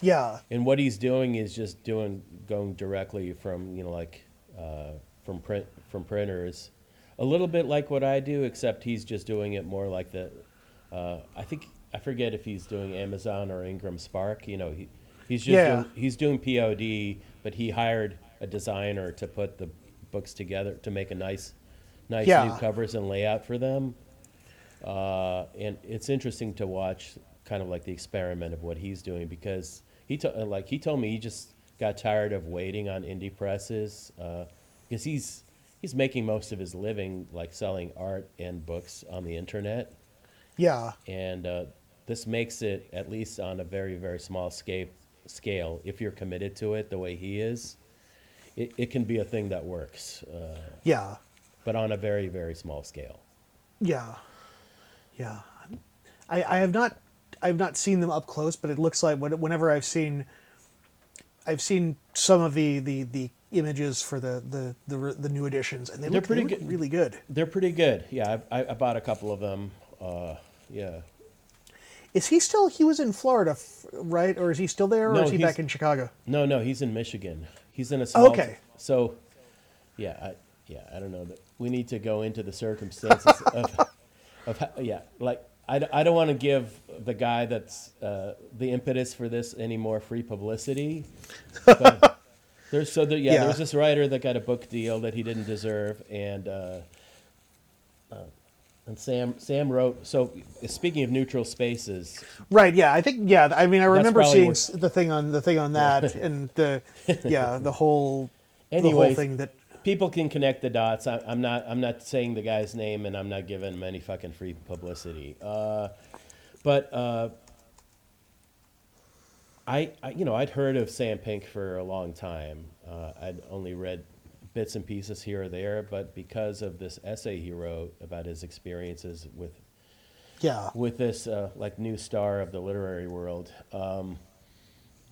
Speaker 3: yeah
Speaker 2: and what he's doing is just doing going directly from you know like uh, from print from printers, a little bit like what I do, except he's just doing it more like the uh, I think I forget if he's doing Amazon or Ingram Spark. You know, he he's just
Speaker 3: Yeah.
Speaker 2: doing, he's doing POD, but he hired a designer to put the books together to make a nice, nice new covers and layout for them. Uh, and it's interesting to watch, kind of like the experiment of what he's doing because he to, uh, like he told me he just got tired of waiting on indie presses because he's he's making most of his living like selling art and books on the internet.
Speaker 3: Yeah.
Speaker 2: And uh, this makes it at least on a very very small scale scale if you're committed to it the way he is it, it can be a thing that works uh,
Speaker 3: yeah.
Speaker 2: but on a very very small scale.
Speaker 3: Yeah, yeah. I, I have not I've not seen them up close, but it looks like whenever I've seen I've seen some of the the, the images for the, the the the new editions, and they
Speaker 2: They're
Speaker 3: look,
Speaker 2: pretty
Speaker 3: they look
Speaker 2: good.
Speaker 3: really good.
Speaker 2: they're pretty good yeah i, I, I bought a couple of them uh, yeah
Speaker 3: Is he still? He was in Florida, right? Or is he still there, or
Speaker 2: No,
Speaker 3: is he back in Chicago?
Speaker 2: no no he's in michigan he's in a small
Speaker 3: Okay.
Speaker 2: so yeah I, yeah i don't know we need to go into the circumstances of, of yeah like I, I don't want to give the guy that's uh, the impetus for this any more free publicity. There's so there, yeah,
Speaker 3: Yeah.
Speaker 2: there's this writer that got a book deal that he didn't deserve, and uh, uh, and Sam Sam wrote. So speaking of neutral spaces,
Speaker 3: Right. Yeah. I think. Yeah. I mean, I remember seeing s the thing on the thing on that, and the yeah the whole the whole thing that
Speaker 2: people can connect the dots. I, I'm not. I'm not saying the guy's name, and I'm not giving him any fucking free publicity. Uh, but uh, I, I, you know, I'd heard of Sam Pink for a long time. Uh, I'd only read bits and pieces here or there, but because of this essay he wrote about his experiences with
Speaker 3: yeah
Speaker 2: with this uh, like new star of the literary world, um,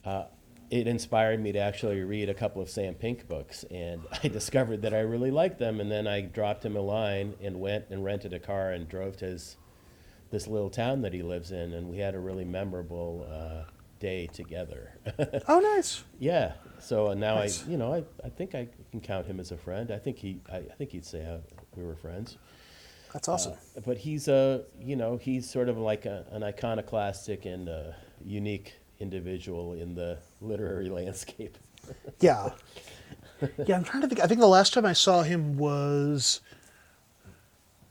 Speaker 2: uh, it inspired me to actually read a couple of Sam Pink books, and I discovered that I really liked them. And then I dropped him a line and went and rented a car and drove to his this little town that he lives in, and we had a really memorable uh, day together.
Speaker 3: Oh, nice.
Speaker 2: yeah. So uh, now
Speaker 3: Nice.
Speaker 2: I, you know, I, I think I can count him as a friend. I think he, I, I think he'd say uh, we were friends.
Speaker 3: That's awesome.
Speaker 2: But he's a, you know, he's sort of like a, an iconoclastic and uh unique individual in the literary landscape.
Speaker 3: Yeah. Yeah, I'm trying to think. I think the last time I saw him was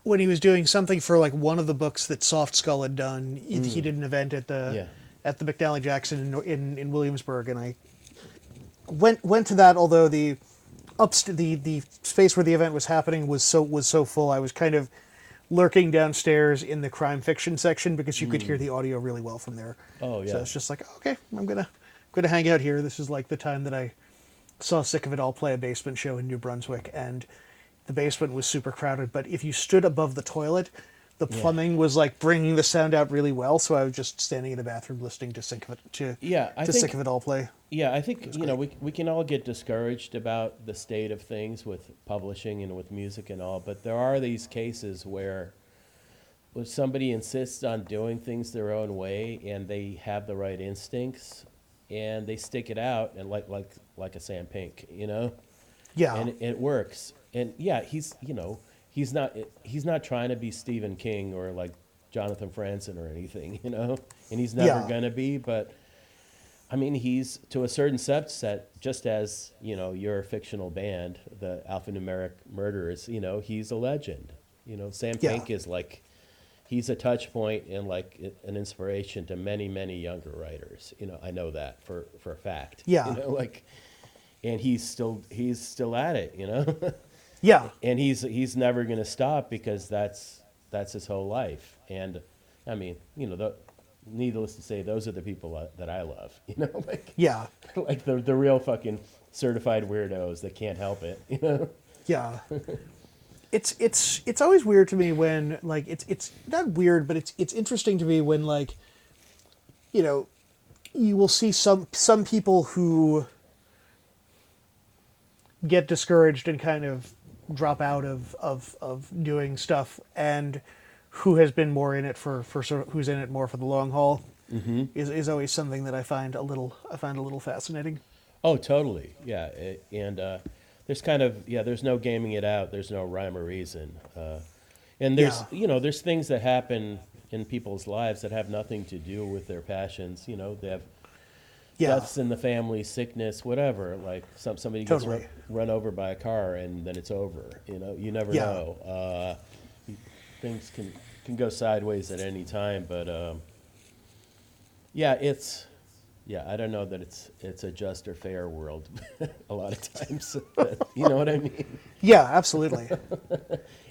Speaker 3: when he was doing something for like one of the books that Soft Skull had done. He, he mm. did an event at the
Speaker 2: Yeah.
Speaker 3: at the McNally Jackson in, in in Williamsburg, and I went went to that. Although the upst the the space where the event was happening was so was so full, I was kind of lurking downstairs in the crime fiction section because you could hear mm. the audio really well from there.
Speaker 2: Oh,
Speaker 3: So
Speaker 2: yeah.
Speaker 3: it's just like okay, I'm gonna gonna hang out here. This is like the time that I saw Sick of It All play a basement show in New Brunswick, and the basement was super crowded. But if you stood above the toilet, the plumbing was like bringing the sound out really well. So I was just standing in the bathroom listening to Sick of It to
Speaker 2: Yeah, I
Speaker 3: to
Speaker 2: think-
Speaker 3: Sick of It All play.
Speaker 2: Yeah, I think you know we we can all get discouraged about the state of things with publishing and with music and all, but there are these cases where when somebody insists on doing things their own way and they have the right instincts and they stick it out and like like like a Sam Pink, you know,
Speaker 3: Yeah,
Speaker 2: and it, it works. And yeah, he's you know he's not he's not trying to be Stephen King or like Jonathan Franzen or anything, you know, and he's never
Speaker 3: Yeah.
Speaker 2: gonna be. But I mean, he's to a certain subset, just as you know, your fictional band, the Alphanumeric Murderers. You know, he's a legend. You know, Sam
Speaker 3: Yeah.
Speaker 2: Pink is like he's a touch point and like an inspiration to many many younger writers. You know, I know that for for a fact.
Speaker 3: Yeah.
Speaker 2: you know, like. And he's still he's still at it, you know.
Speaker 3: yeah,
Speaker 2: and he's he's never going to stop because that's that's his whole life and i mean you know the, needless to say those are the people that- that i love you know like
Speaker 3: yeah,
Speaker 2: like the the real fucking certified weirdos that can't help it you know
Speaker 3: yeah. It's it's it's always weird to me when like it's it's not weird, but it's it's interesting to me when like you know you will see some some people who get discouraged and kind of drop out of of of doing stuff and who has been more in it for for who's in it more for the long haul
Speaker 2: Mm-hmm.
Speaker 3: is is always something that I find a little I find a little fascinating.
Speaker 2: oh totally yeah and uh, there's kind of yeah there's no gaming it out there's no rhyme or reason uh, and there's
Speaker 3: Yeah.
Speaker 2: you know there's things that happen in people's lives that have nothing to do with their passions you know they have
Speaker 3: Yeah,
Speaker 2: deaths in the family, sickness, whatever. Like some somebody gets
Speaker 3: Totally.
Speaker 2: run, run over by a car and then it's over. You know, you never
Speaker 3: Yeah.
Speaker 2: know. Uh, things can can go sideways at any time, but um, yeah, it's yeah. I don't know that it's it's a just or fair world a lot of times. you know what I mean?
Speaker 3: yeah, absolutely.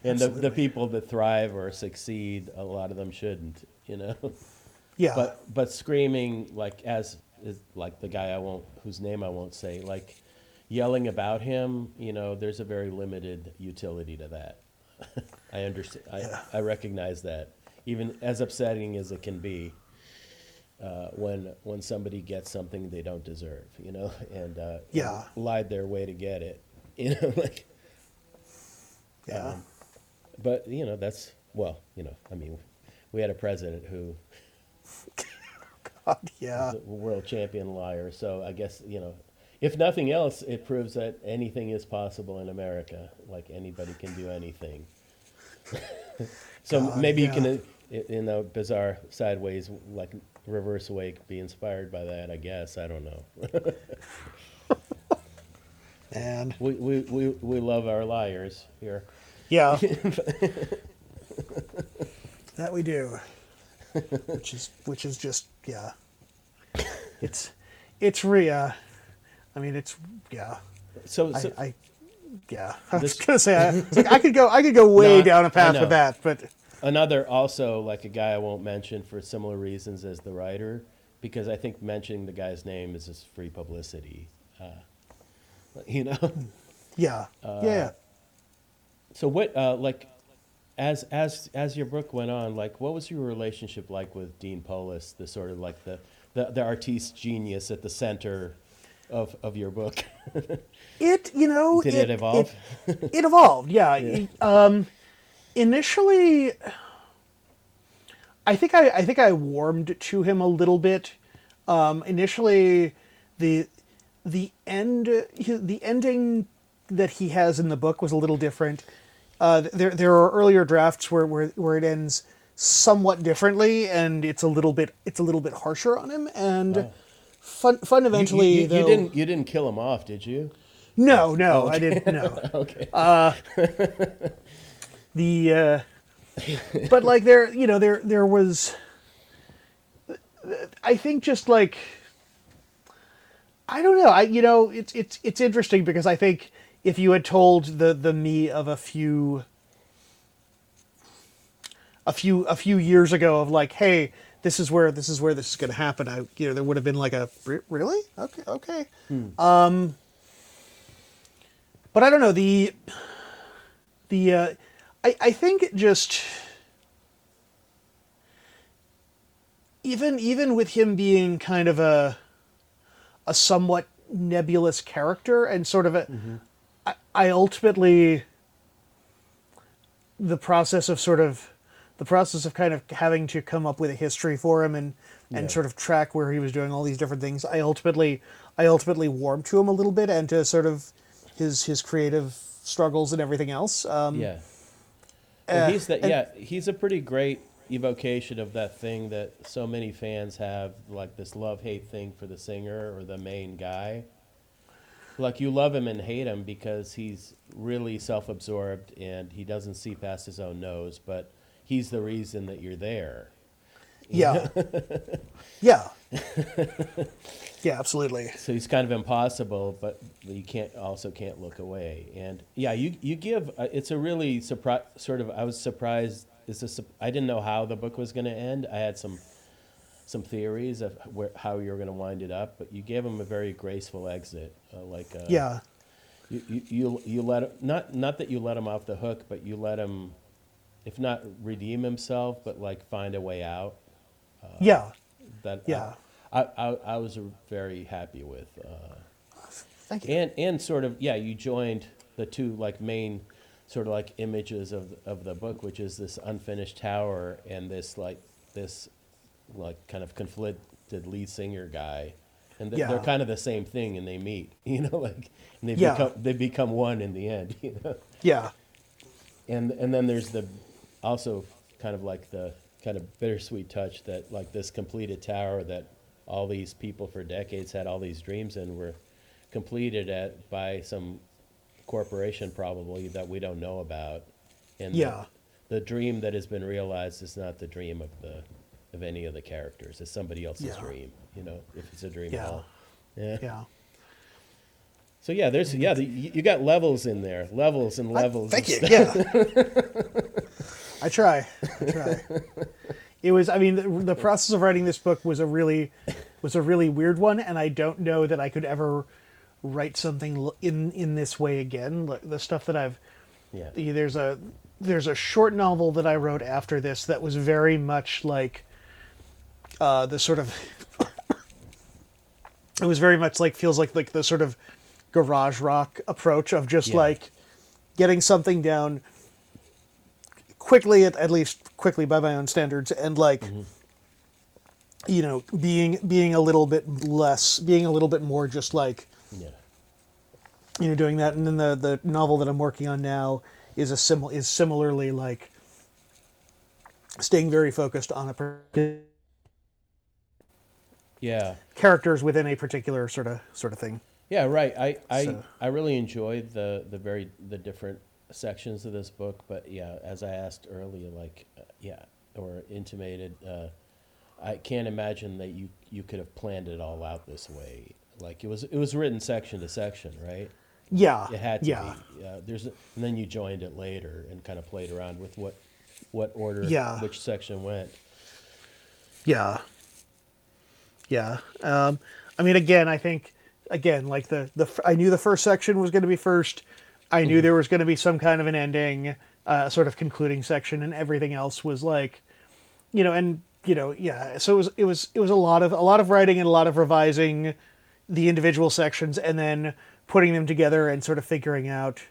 Speaker 2: And the, the people that thrive or succeed, a lot of them shouldn't. You know.
Speaker 3: Yeah,
Speaker 2: but but screaming like as is like the guy I won't whose name I won't say like yelling about him you know there's a very limited utility to that I understand I,
Speaker 3: Yeah.
Speaker 2: I recognize that even as upsetting as it can be uh, when when somebody gets something they don't deserve you know and uh,
Speaker 3: Yeah.
Speaker 2: and lied their way to get it you know like
Speaker 3: yeah,
Speaker 2: um, but you know that's well you know I mean we had a president who
Speaker 3: God, yeah,
Speaker 2: world champion liar. So I guess you know, if nothing else, it proves that anything is possible in America. Like anybody can do anything. so
Speaker 3: God,
Speaker 2: maybe you can, uh, i- in a bizarre sideways, like reverse wake, be inspired by that. I guess I don't know.
Speaker 3: and
Speaker 2: we, we we we love our liars here.
Speaker 3: yeah, that we do. Which is which is just yeah. It's it's Rhea. I mean, it's yeah.
Speaker 2: So,
Speaker 3: I,
Speaker 2: so
Speaker 3: I yeah. I was
Speaker 2: This-
Speaker 3: gonna say I, it's like, I could go I could go way
Speaker 2: No,
Speaker 3: down a
Speaker 2: I
Speaker 3: path
Speaker 2: know.
Speaker 3: with that, but
Speaker 2: Another also like a guy I won't mention for similar reasons as the writer, because I think mentioning the guy's name is just free publicity. Uh, you know.
Speaker 3: yeah,
Speaker 2: Uh,
Speaker 3: yeah.
Speaker 2: So what uh, like as as as your book went on, like what was your relationship like with Dean Polis, the sort of like the the, the artiste genius at the center of of your book?
Speaker 3: It you know
Speaker 2: Did it evolve?
Speaker 3: It, it evolved, yeah. Um, initially, I think I I think I warmed to him a little bit. Um, initially, the the end the ending that he has in the book was a little different. Uh, there there are earlier drafts where, where where it ends somewhat differently, and it's a little bit it's a little bit harsher on him. And fun,
Speaker 2: You-
Speaker 3: fundamentally,
Speaker 2: you, you,
Speaker 3: though,
Speaker 2: didn't you didn't kill him off, did you?
Speaker 3: no, no, I didn't. No,
Speaker 2: Okay.
Speaker 3: the uh, but like there, you know, there there was. I think just like I don't know. I you know it's it's it's interesting because I think if you had told the the me of a few a few a few years ago of like, hey, this is where this is where this is going to happen. I you know there would have been like a really okay okay. Um, but I don't know the the uh, I I think it just even even with him being kind of a a somewhat nebulous character and sort of I I ultimately the process of sort of the process of kind of having to come up with a history for him and and
Speaker 2: Yeah.
Speaker 3: sort of track where he was doing all these different things i ultimately i ultimately warmed to him a little bit and to sort of his his creative struggles and everything else um
Speaker 2: Yeah. Well,
Speaker 3: uh,
Speaker 2: he's that. Yeah, he's a pretty great evocation of that thing that so many fans have, like this love hate thing for the singer or the main guy. Like you love him and hate him because he's really self-absorbed and he doesn't see past his own nose, but he's the reason that you're there.
Speaker 3: yeah yeah yeah absolutely
Speaker 2: So it's kind of impossible, but you can't also can't look away. And yeah, you you give uh, it's a really surprise sort of. I was surprised. Is this? I didn't know how the book was going to end. I had some some theories of where how you were going to wind it up, but you gave him a very graceful exit. Uh, like uh,
Speaker 3: yeah
Speaker 2: you, you you you let him, not not that you let him off the hook, but you let him, if not redeem himself, but like find a way out.
Speaker 3: yeah
Speaker 2: That
Speaker 3: Yeah.
Speaker 2: I I, I was very happy with. Uh,
Speaker 3: thank you
Speaker 2: and and sort of yeah you joined the two like main sort of like images of of the book which is this unfinished tower and this like this like kind of conflicted lead singer guy and th-
Speaker 3: Yeah.
Speaker 2: they're kind of the same thing and they meet you know like and they
Speaker 3: Yeah.
Speaker 2: become they become one in the end you know
Speaker 3: yeah
Speaker 2: and and then there's the also kind of like the kind of bittersweet touch that like this completed tower that all these people for decades had all these dreams and were completed at by some corporation probably that we don't know about and the-
Speaker 3: Yeah.
Speaker 2: the, dream that has been realized is not the dream of the of any of the characters it's somebody else's
Speaker 3: Yeah.
Speaker 2: dream you know if it's a dream
Speaker 3: Yeah.
Speaker 2: at all yeah
Speaker 3: yeah
Speaker 2: so yeah there's yeah the, you got levels in there levels and
Speaker 3: I-
Speaker 2: levels
Speaker 3: thank
Speaker 2: of
Speaker 3: you. Yeah. I try. I try. It was. I mean, the, the process of writing this book was a really was a really weird one, and I don't know that I could ever write something in in this way again. The stuff that I've
Speaker 2: yeah
Speaker 3: there's a there's a short novel that I wrote after this that was very much like uh, the sort of it was very much like feels like like the sort of garage rock approach of just
Speaker 2: Yeah.
Speaker 3: like getting something down quickly at, at least quickly by my own standards and like mm-hmm. you know being being a little bit less being a little bit more just like
Speaker 2: yeah.
Speaker 3: you know doing that. And then the the novel that i'm working on now is a sim is similarly like staying very focused on a
Speaker 2: yeah.
Speaker 3: characters within a particular sort of sort of thing.
Speaker 2: Yeah, right. I I,
Speaker 3: So-
Speaker 2: I really enjoyed the the very the different sections of this book, but yeah, as I asked earlier, like uh, yeah, or intimated, uh, I can't imagine that you you could have planned it all out this way. Like it was it was written section to section, right?
Speaker 3: yeah
Speaker 2: It had to
Speaker 3: yeah
Speaker 2: be. Yeah, there's a, and then you joined it later and kind of played around with what what order
Speaker 3: Yeah.
Speaker 2: which section went.
Speaker 3: Yeah. Yeah. Um, I mean, again, I think, again, like the, the, I knew the first section was going to be first. I knew there was going to be some kind of an ending, uh, sort of concluding section, and everything else was like, you know, and, you know, yeah. So it was, it was, it was a lot of, a lot of writing and a lot of revising, the individual sections and then putting them together and sort of figuring out,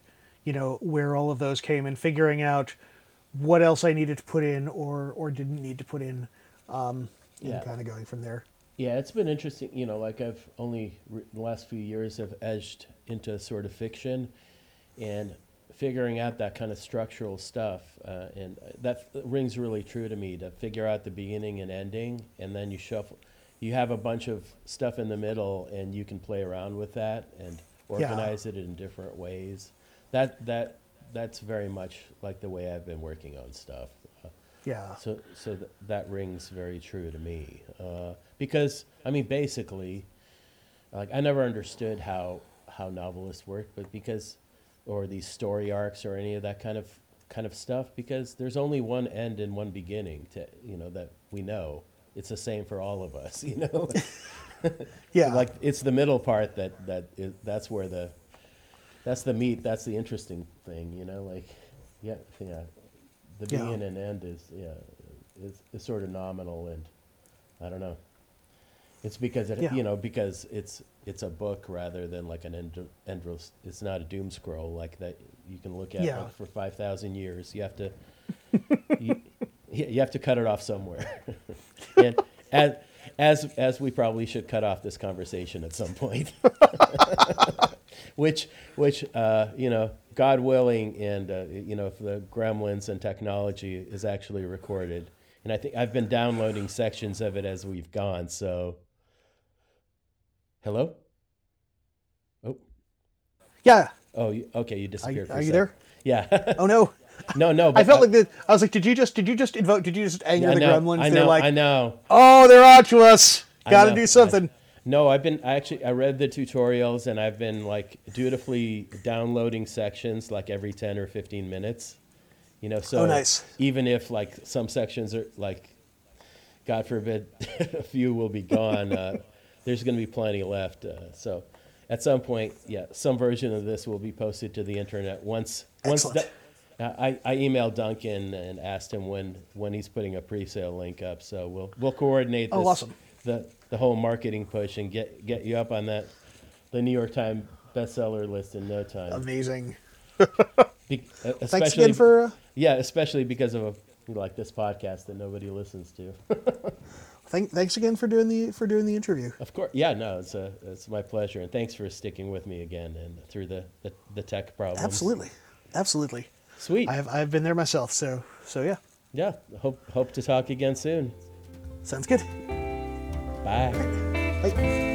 Speaker 3: you know, where all of those came and figuring out what else I needed to put in or or didn't need to put in, um,
Speaker 2: Yeah.
Speaker 3: and kind of going from there.
Speaker 2: Yeah, it's been interesting. You know, like I've only re- the last few years have edged into sort of fiction, and figuring out that kind of structural stuff, uh, and that rings really true to me. To figure out the beginning and ending, and then you shuffle. You have a bunch of stuff in the middle, and you can play around with that and organize it in different ways. That that that's very much like the way I've been working on stuff. Uh,
Speaker 3: Yeah.
Speaker 2: so, so th- that rings very true to me, uh, because I mean, basically, like I never understood how how novelists work, but because, or these story arcs or any of that kind of kind of stuff, because there's only one end and one beginning to you know that we know. It's the same for all of us, you know.
Speaker 3: Yeah.
Speaker 2: like it's the middle part that that is, that's where the that's the meat. That's the interesting thing, you know. Like, yeah, yeah. The
Speaker 3: Yeah.
Speaker 2: beginning and end is yeah, is, is sort of nominal, and I don't know. It's because it,
Speaker 3: Yeah.
Speaker 2: you know, because it's it's a book rather than like an end, endless. It's not a doom scroll like that you can look at
Speaker 3: Yeah.
Speaker 2: like, for five thousand years. You have to you, you have to cut it off somewhere, and as as as we probably should cut off this conversation at some point. which which uh, you know god willing and uh, you know if the gremlins and technology is actually recorded and i think i've been downloading sections of it as we've gone so hello oh
Speaker 3: Yeah.
Speaker 2: oh okay you disappeared
Speaker 3: are
Speaker 2: a
Speaker 3: you there?
Speaker 2: yeah
Speaker 3: Oh no.
Speaker 2: no no
Speaker 3: I felt like the, I was like, did you just did you just invoke? Did you just anger
Speaker 2: I
Speaker 3: the
Speaker 2: know,
Speaker 3: gremlins?
Speaker 2: I
Speaker 3: They're
Speaker 2: know,
Speaker 3: like,
Speaker 2: I know.
Speaker 3: oh, they're on to us. Got to do
Speaker 2: I-
Speaker 3: something.
Speaker 2: No, I've been I actually I read the tutorials and I've been like dutifully downloading sections like every 10 or 15 minutes. You know, so
Speaker 3: Oh, nice.
Speaker 2: even if like some sections are like God forbid a few will be gone, uh, there's going to be plenty left. Uh, so at some point, yeah, some version of this will be posted to the internet once once
Speaker 3: Excellent.
Speaker 2: I, I emailed Duncan and asked him when, when he's putting a pre-sale link up. So we'll we'll coordinate
Speaker 3: Oh,
Speaker 2: this,
Speaker 3: awesome.
Speaker 2: the the whole marketing push and get get you up on that the New York Times bestseller list in no time.
Speaker 3: Amazing.
Speaker 2: Be,
Speaker 3: Thanks again for. Uh,
Speaker 2: yeah, especially because of a like this podcast that nobody listens to.
Speaker 3: thank, thanks again for doing the for doing the interview.
Speaker 2: of course, yeah, no, it's a it's my pleasure, and thanks for sticking with me again and through the the, the tech problems.
Speaker 3: Absolutely, absolutely.
Speaker 2: sweet.
Speaker 3: I've I've been there myself, so so yeah,
Speaker 2: yeah, hope hope to talk again soon.
Speaker 3: sounds good.
Speaker 2: Bye.
Speaker 3: Bye.